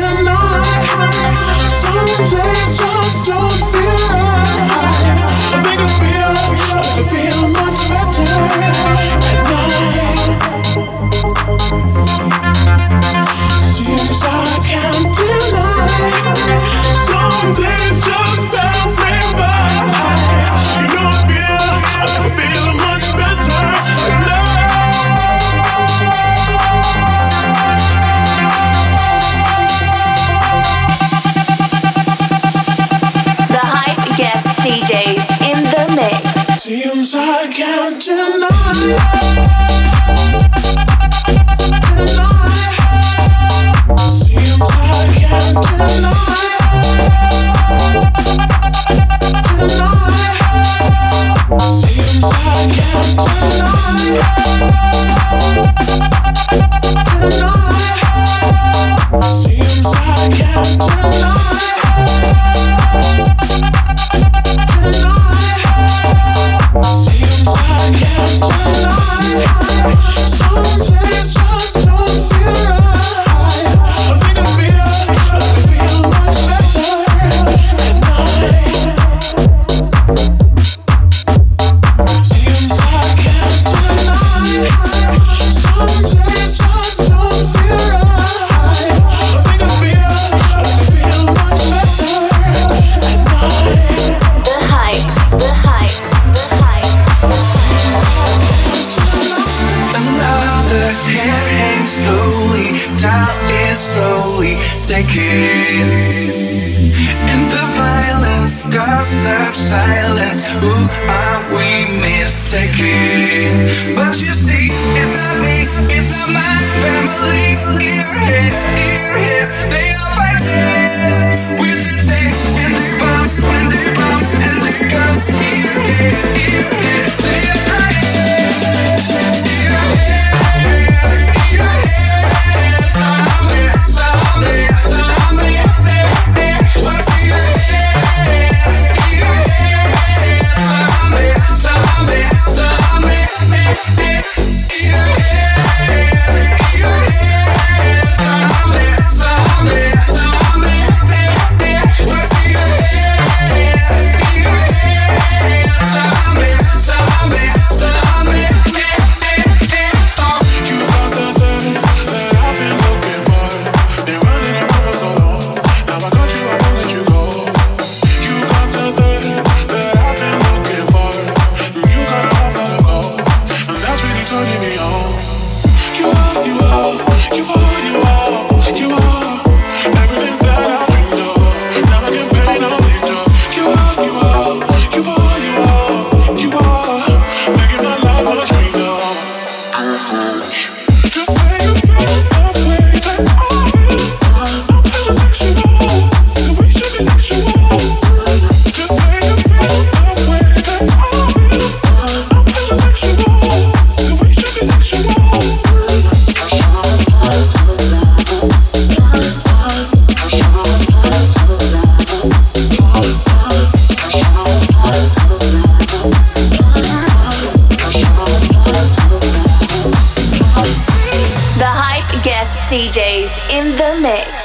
Can't deny.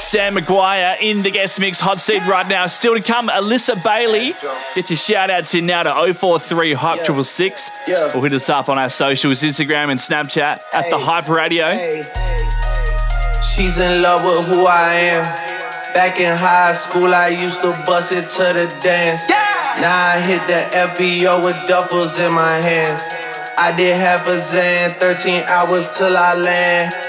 Sam Maguire in the guest mix hot seat right now. Still to come, Alissa Baylee. Get your shout outs in now to 043 Hype 666 or hit us up on our socials, Instagram and Snapchat at the Hype Radio. She's in love with who I am. Back in high school, I used to bust it to the dance. Now I hit the FBO with duffels in my hands. I did half a Xan, 13 hours till I land.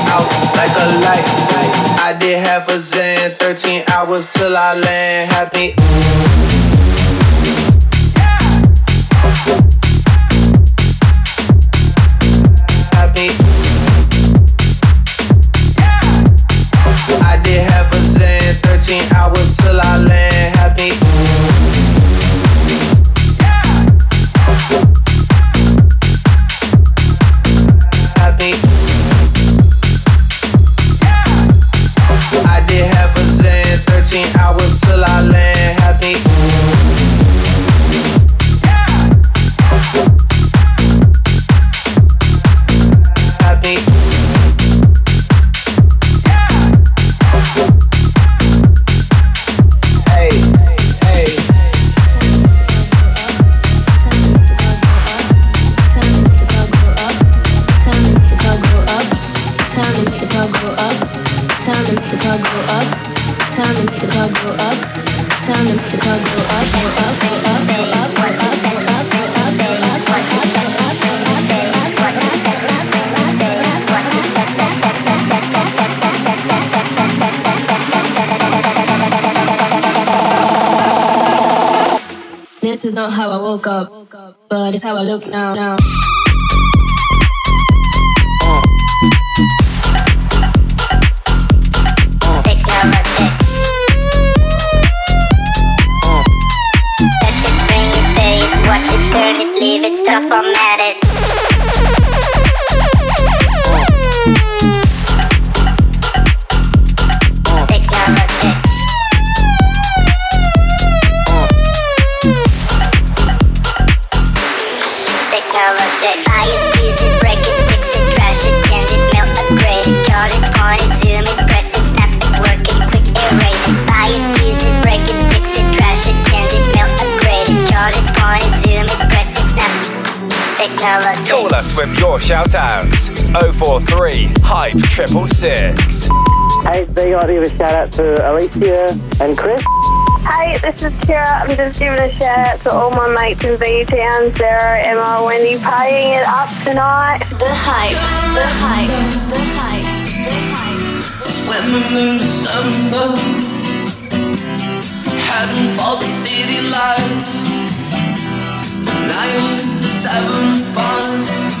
Out like a light. I did half a Xan, 13 hours till I land. Had me. Had me. I did half a Xan, 13 hours till I land happy. Happy. Woke up, but it's how I look now. now. Your shout outs 043 Hype 666. Hey, big idea of a shout out to Alicia and Chris. Hey, this is Kira. I'm just giving a shout out to all my mates in B Town, Sarah, Emma, Wendy, partying it up tonight. The hype, the hype, the hype, the hype. Swimming in December, heading for the city lights. Nine, seven, five,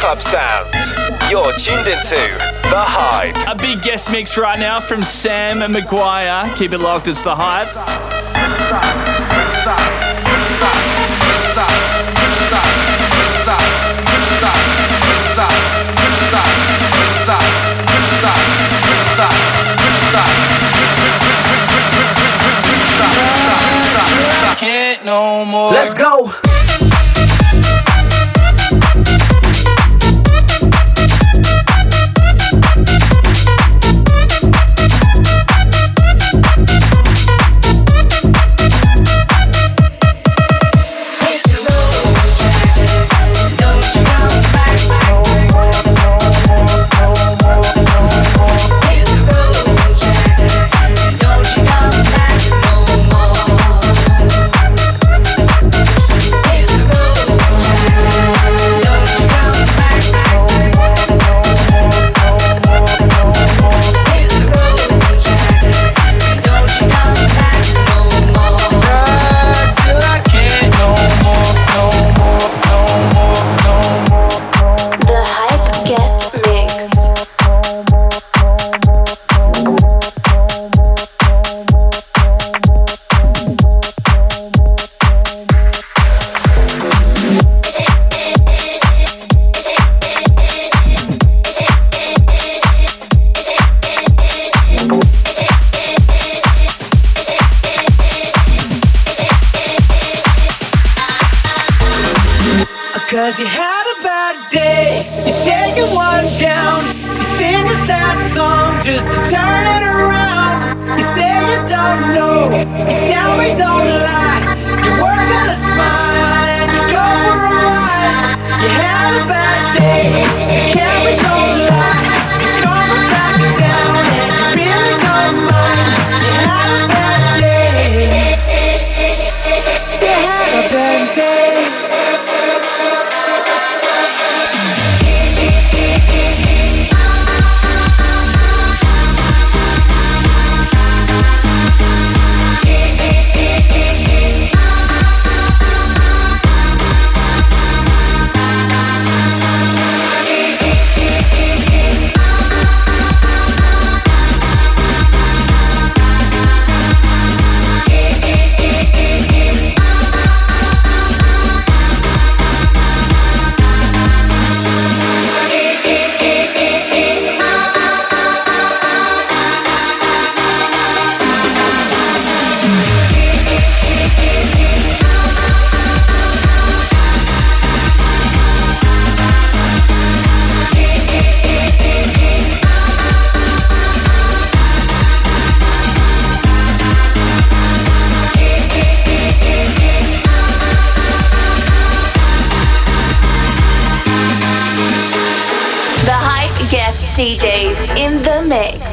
club sounds. You're tuned into The Hype. A big guest mix right now from Sam and Maguire. Keep it locked, it's The Hype. Let's go!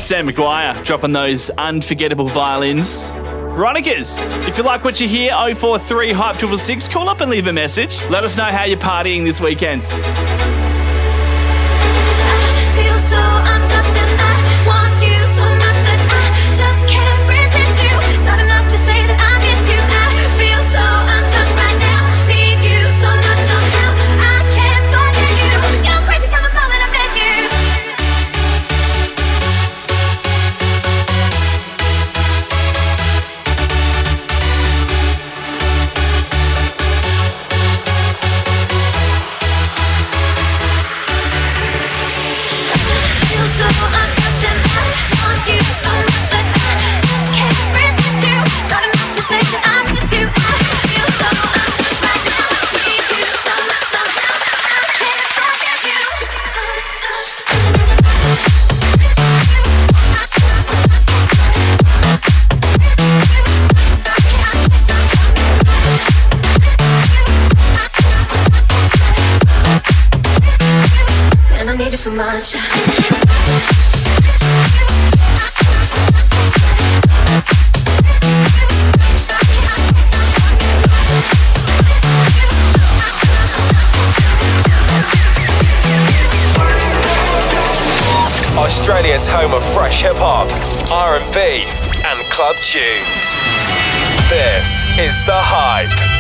Sam Maguire dropping those unforgettable violins. Veronicas, if you like what you hear, 043 Hype 666, call up and leave a message. Let us know how you're partying this weekend. Home of fresh hip hop, R&B, and club tunes. This is The Hype.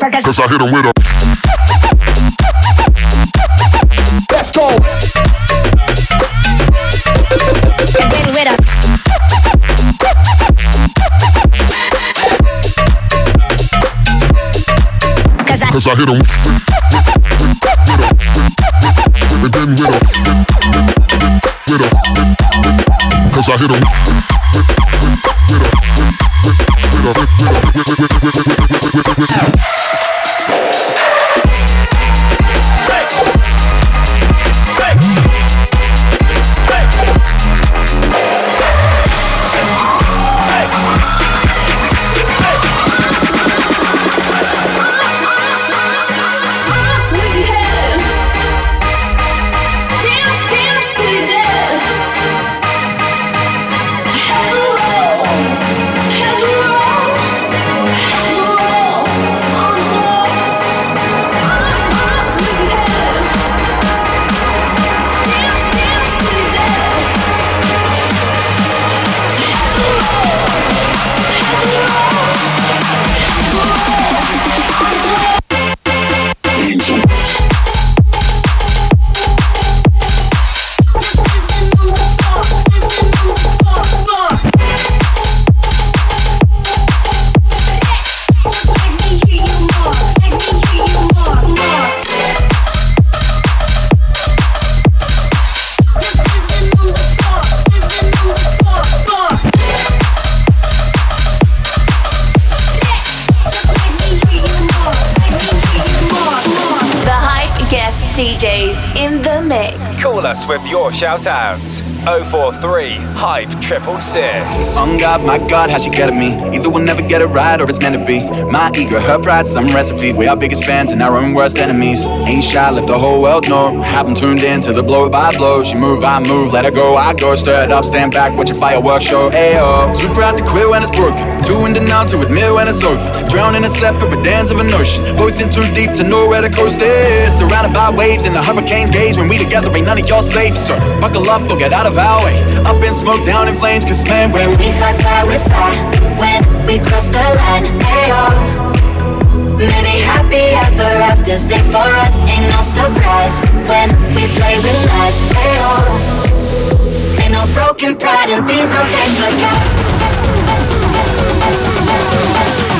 Cause I hit him with a. Let's go. Cause I hit him and then with a with a Cause I hit him with a with a with a with a with a with a with a with a with your shout outs. 043 Hype Triple Six. On God, my God, how she get at me? Either we'll never get it right or it's meant to be. My ego, her pride, some recipe. We are biggest fans and our own worst enemies. Ain't shy, let the whole world know. Have them tuned in to the blow by blow. She move, I move, let her go, I go. Stir it up, stand back, watch a fireworks show. Ayo, too proud to quit when it's broken. Too in denial to admit when it's over. Drown in a separate dance of an ocean. Both in too deep to know where the coast is. Surrounded by waves and the hurricanes gaze. When we together, ain't none of y'all safe. So buckle up or get out of our way. Up in smoke, down in flames, cause man, when When we fly, fly, we fly. When we cross the line, ayo. Oh. Maybe happy ever after, sing for us, ain't no surprise. When we play with lies, ayo. Ain't no broken pride and these are paper cuts. Ain't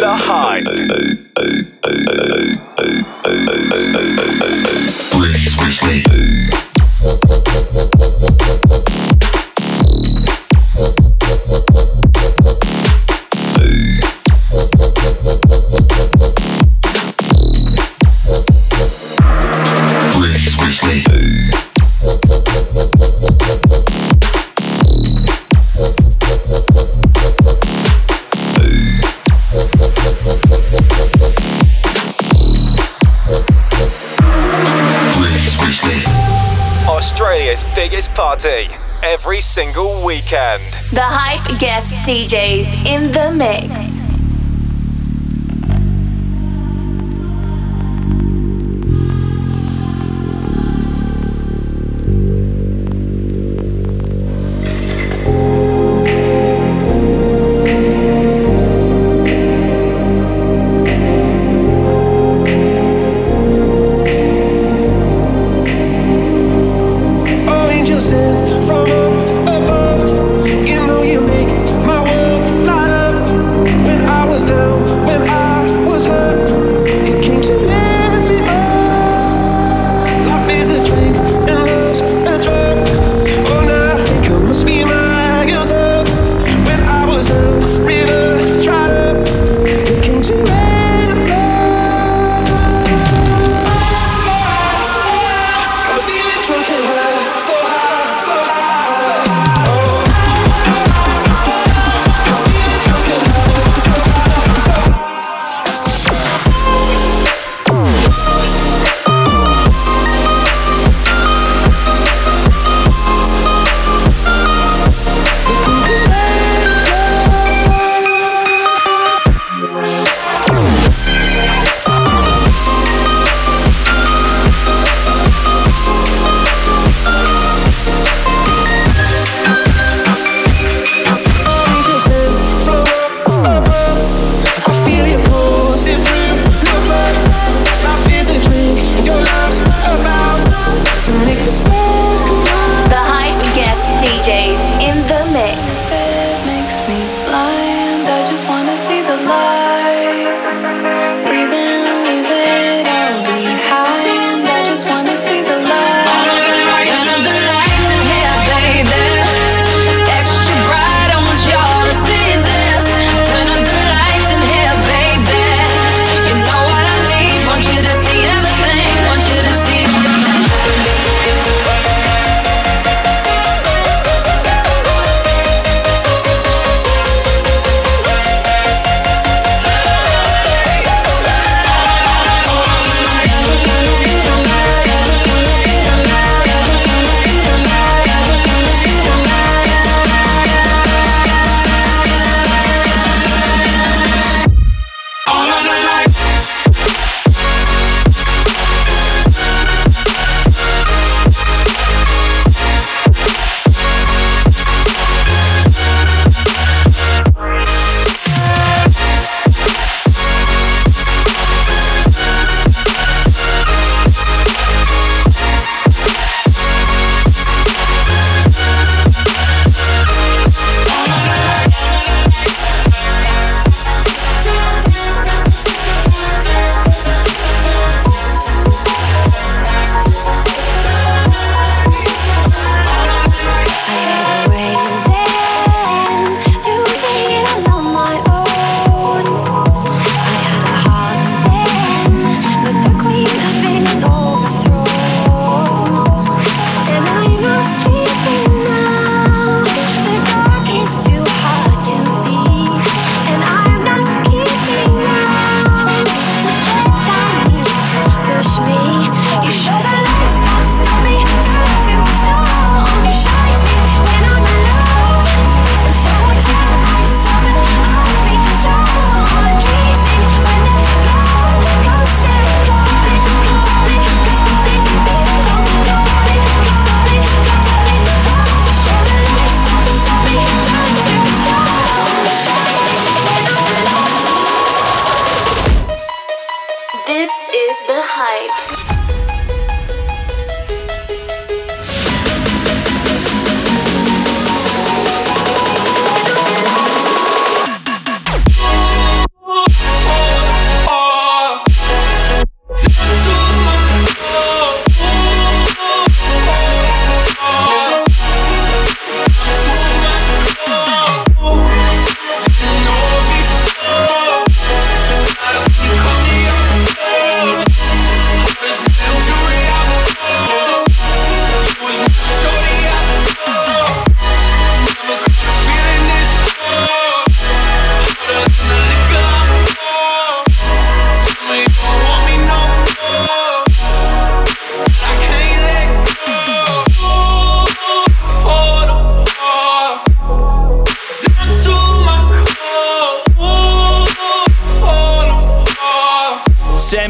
the party every single weekend. The hype guest DJs in the mix.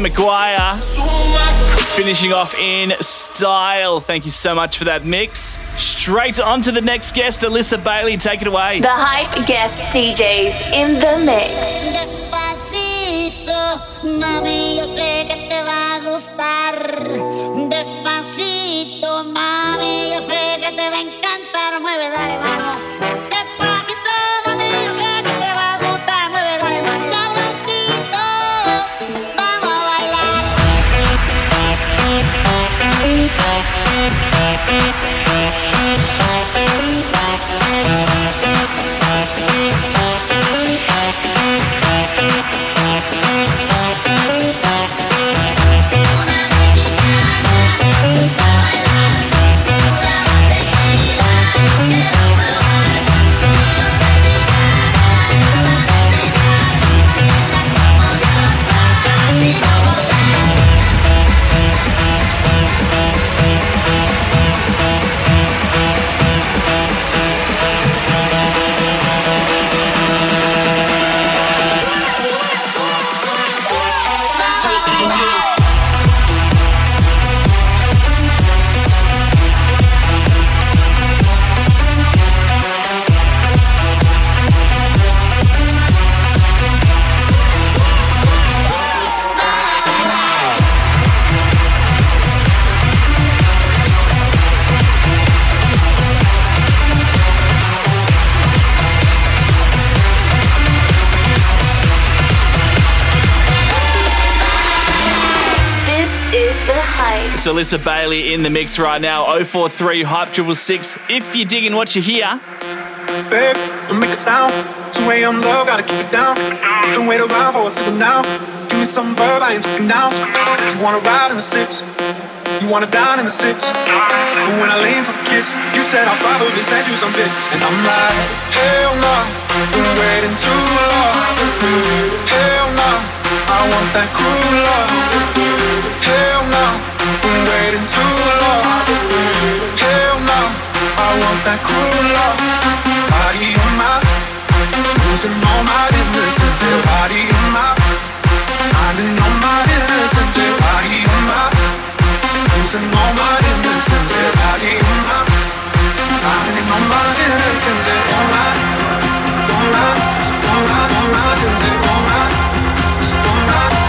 Sam Maguire finishing off in style. Thank you so much for that mix. Straight on to the next guest, Alissa Baylee. Take it away. The hype guest DJs in the mix. This It's Alissa Baylee in the mix right now. 043 Hype Triple Six. If you're digging what you hear, Babe, don't make a sound. 2 a.m. low, gotta keep it down. Don't wait around for a signal now. Give me some verb, I ain't talking now. You wanna ride in the six? You wanna down in the six? But when I lean for the kiss, you said I'll probably send you some pics. And I'm like, hell no, been waiting too long. Hell no, I want that cruel love. Hell no, waiting too long. Hell no, I want that cruel love. Body my, losing all my innocence. Yeah, body my, finding all my innocence. Yeah, body my, losing all my innocence. Yeah, body my, finding all my innocence. Yeah, don't lie, don't lie, don't lie, don't lie, don't lie, don't lie,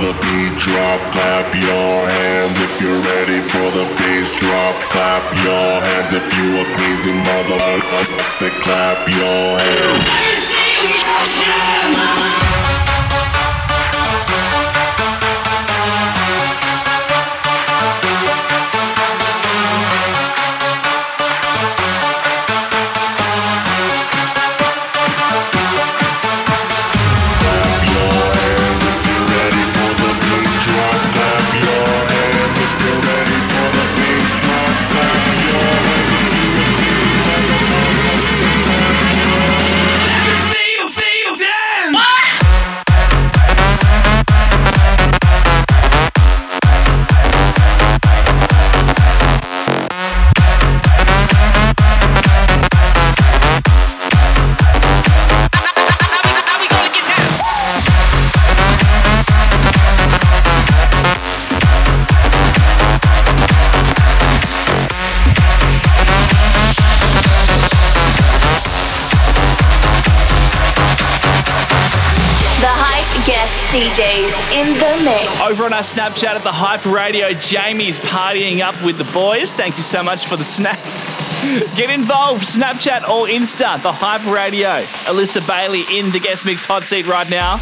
the beat drop. Clap your hands if you're ready for the bass drop. Clap your hands if you a crazy mother. Say clap your hands. Over on our Snapchat at the Hype Radio, Jamie's partying up with the boys. Thank you so much for the snap. [LAUGHS] Get involved, Snapchat or Insta, the Hype Radio. Alissa Baylee in the guest mix hot seat right now.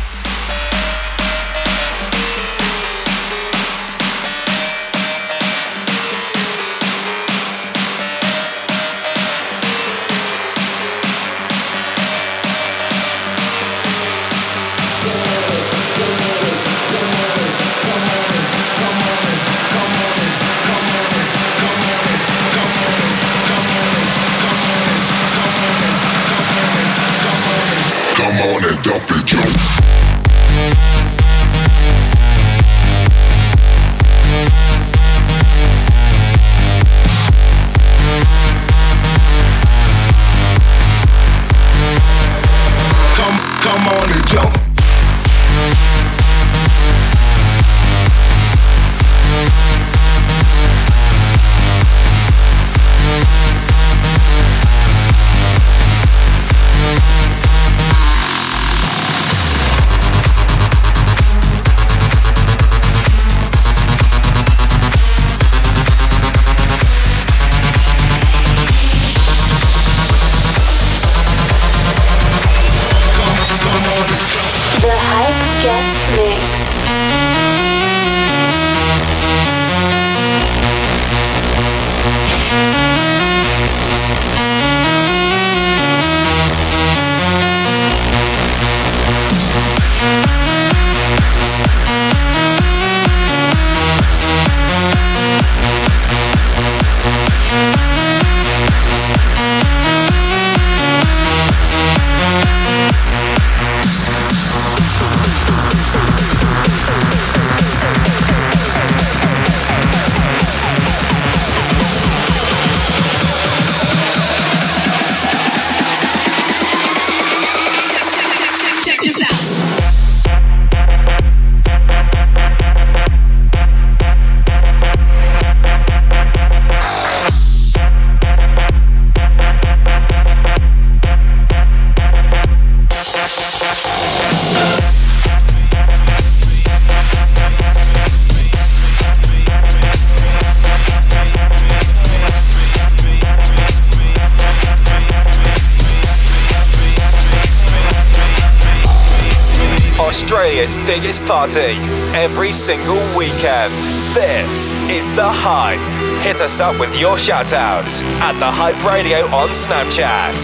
biggest party every single weekend. This is The Hype. Hit us up with your shout outs at The Hype Radio on Snapchat.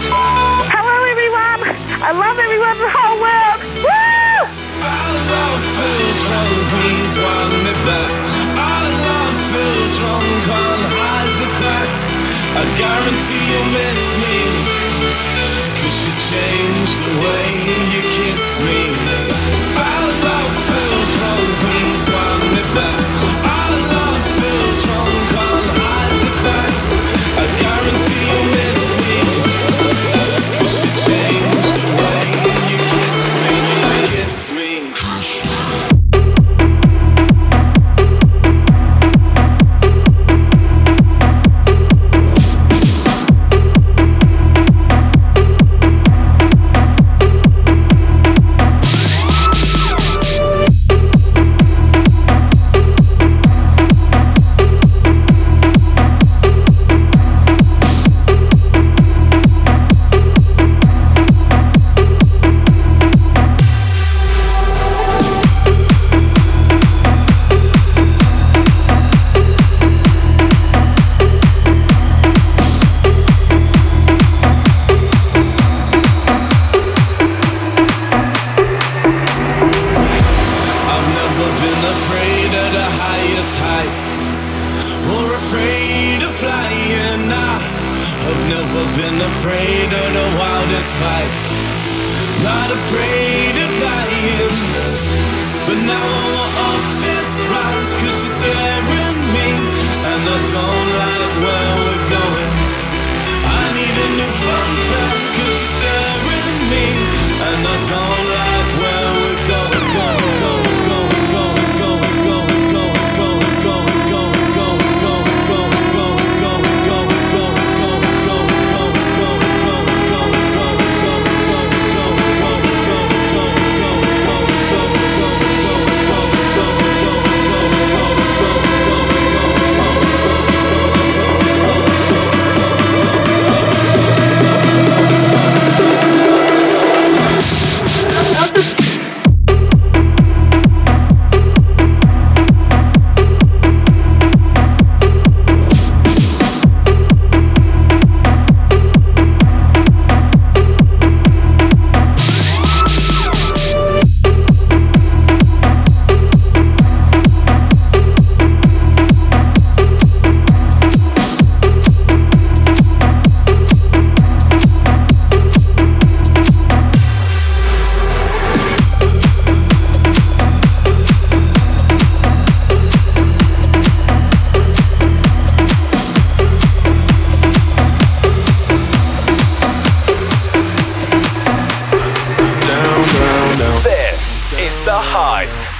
Hello, everyone. I love everyone, in the whole world. Woo! Our love feels wrong, please want me back. Our love feels wrong, can't hide the cracks. I guarantee you miss me. Cause you changed the way you kiss me.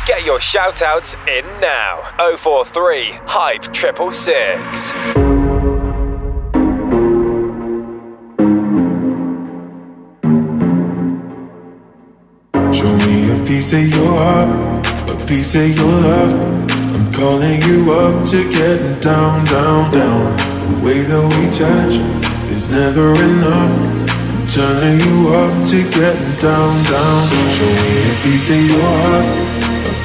Get your shout outs in now. 043 Hype 666. Show me a piece of your heart, a piece of your love. I'm calling you up to get down, down, down. The way that we touch is never enough. I'm turning you up to get down, down. Show me a piece of your heart,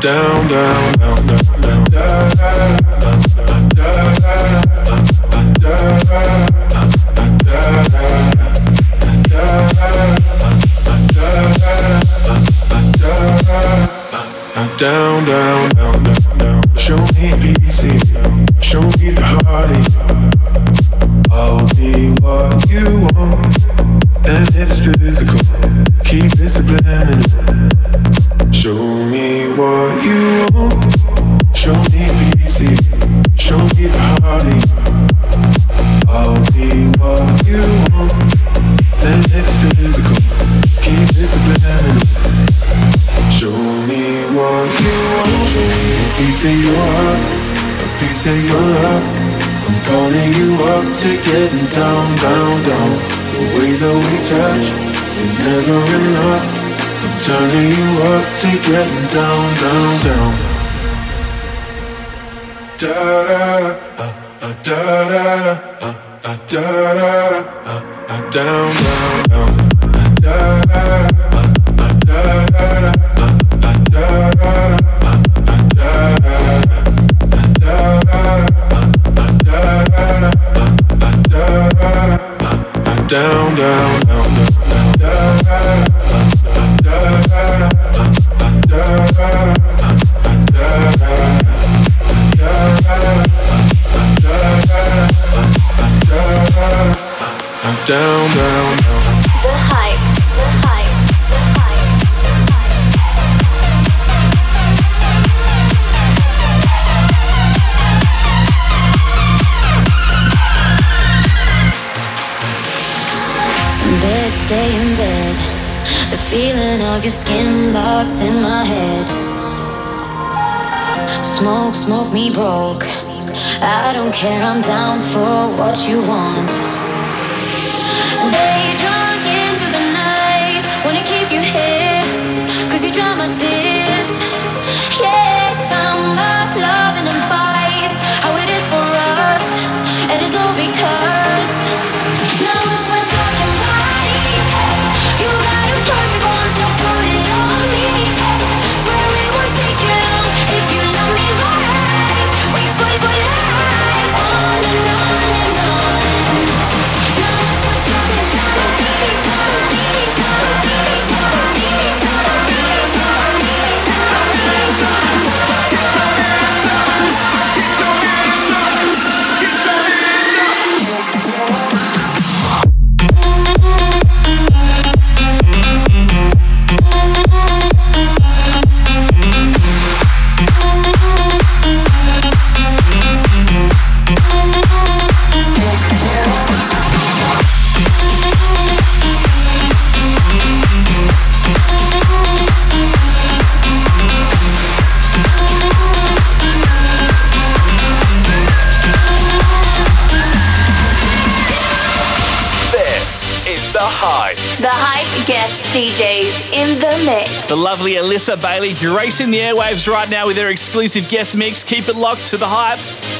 down down down down down down, down, down, down, down. Show me PC, show me the heartache. I'll be what you want, and if it's physical, keep it subliminal. Show me getting down, down, down. The way that we touch is never enough. I'm turning you up to getting down, down, down. Da da da, uh, da da da, da da down, down. The the hype, the hype. bed, stay in bed. The feeling of your skin locked in my head. Smoke, smoke me broke. I don't care, I'm down for what you want. My tears. Yes, Alissa Baylee gracing the airwaves right now with her exclusive guest mix. Keep it locked to the hype.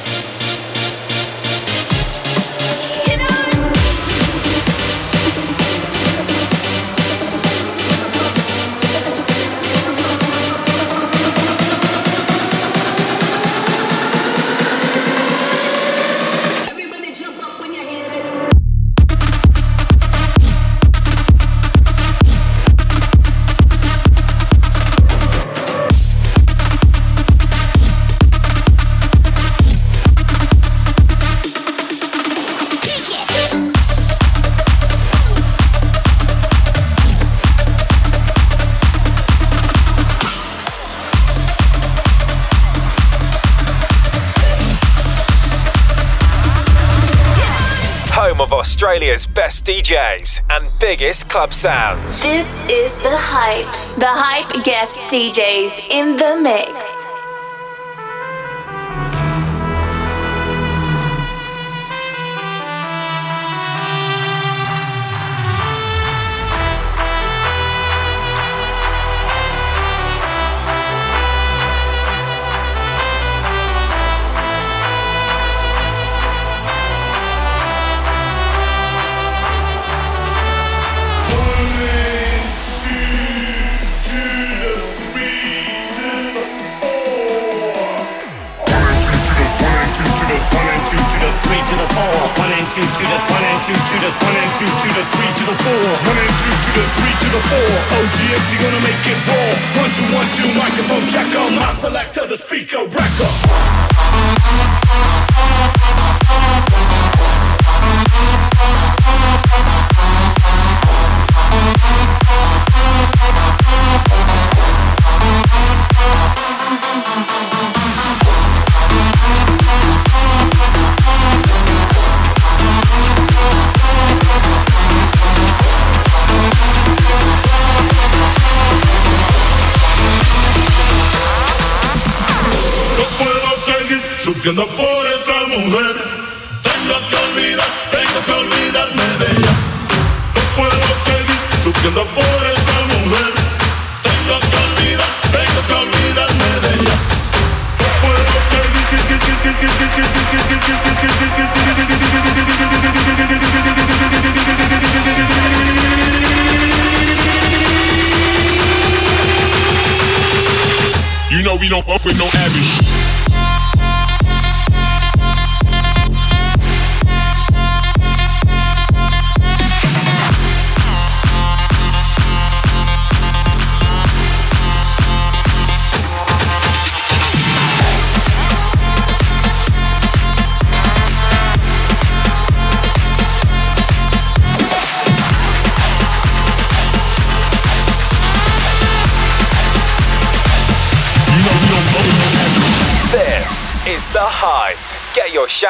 best DJs and biggest club sounds. This is The Hype. The Hype guest DJs in the mix.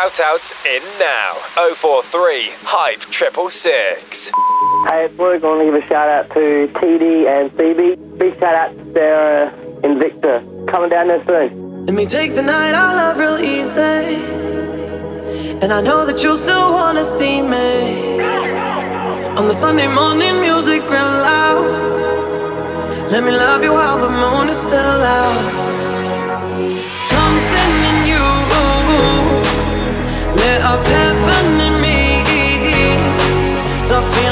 shout outs in now 043 Hype 666. Hey, it's Luke. I want to give a shout out to TD and Phoebe. Big shout out to Sarah and Victor. Coming down there soon. Let me take the night I love real easy. And I know that you still want to see me. On the Sunday morning music real loud. Let me love you while the moon is still out. lit up heaven in me. The feeling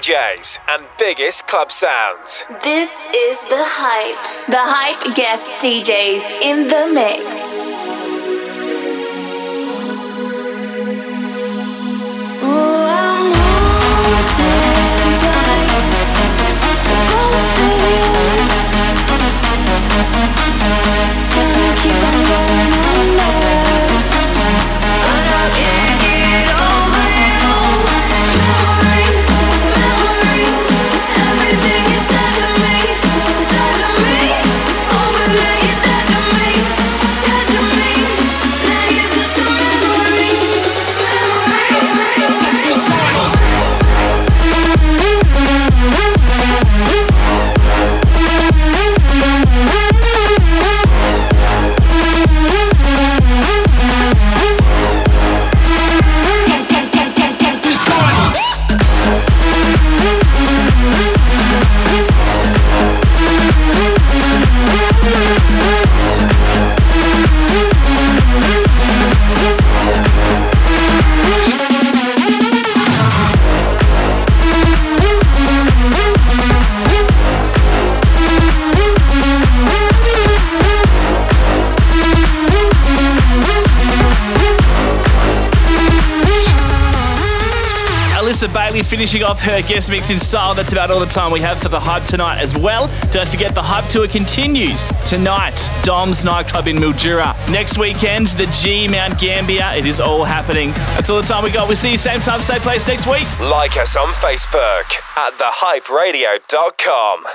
DJs and biggest club sounds. This is The Hype. The Hype guest DJs in the mix. Finishing off her guest mix in style. That's about all the time we have for the hype tonight as well. Don't forget the hype tour continues tonight. Dom's nightclub in Mildura. Next weekend, the G Mount Gambier. It is all happening. That's all the time we got. We'll see you same time, same place next week. Like us on Facebook at thehyperadio.com.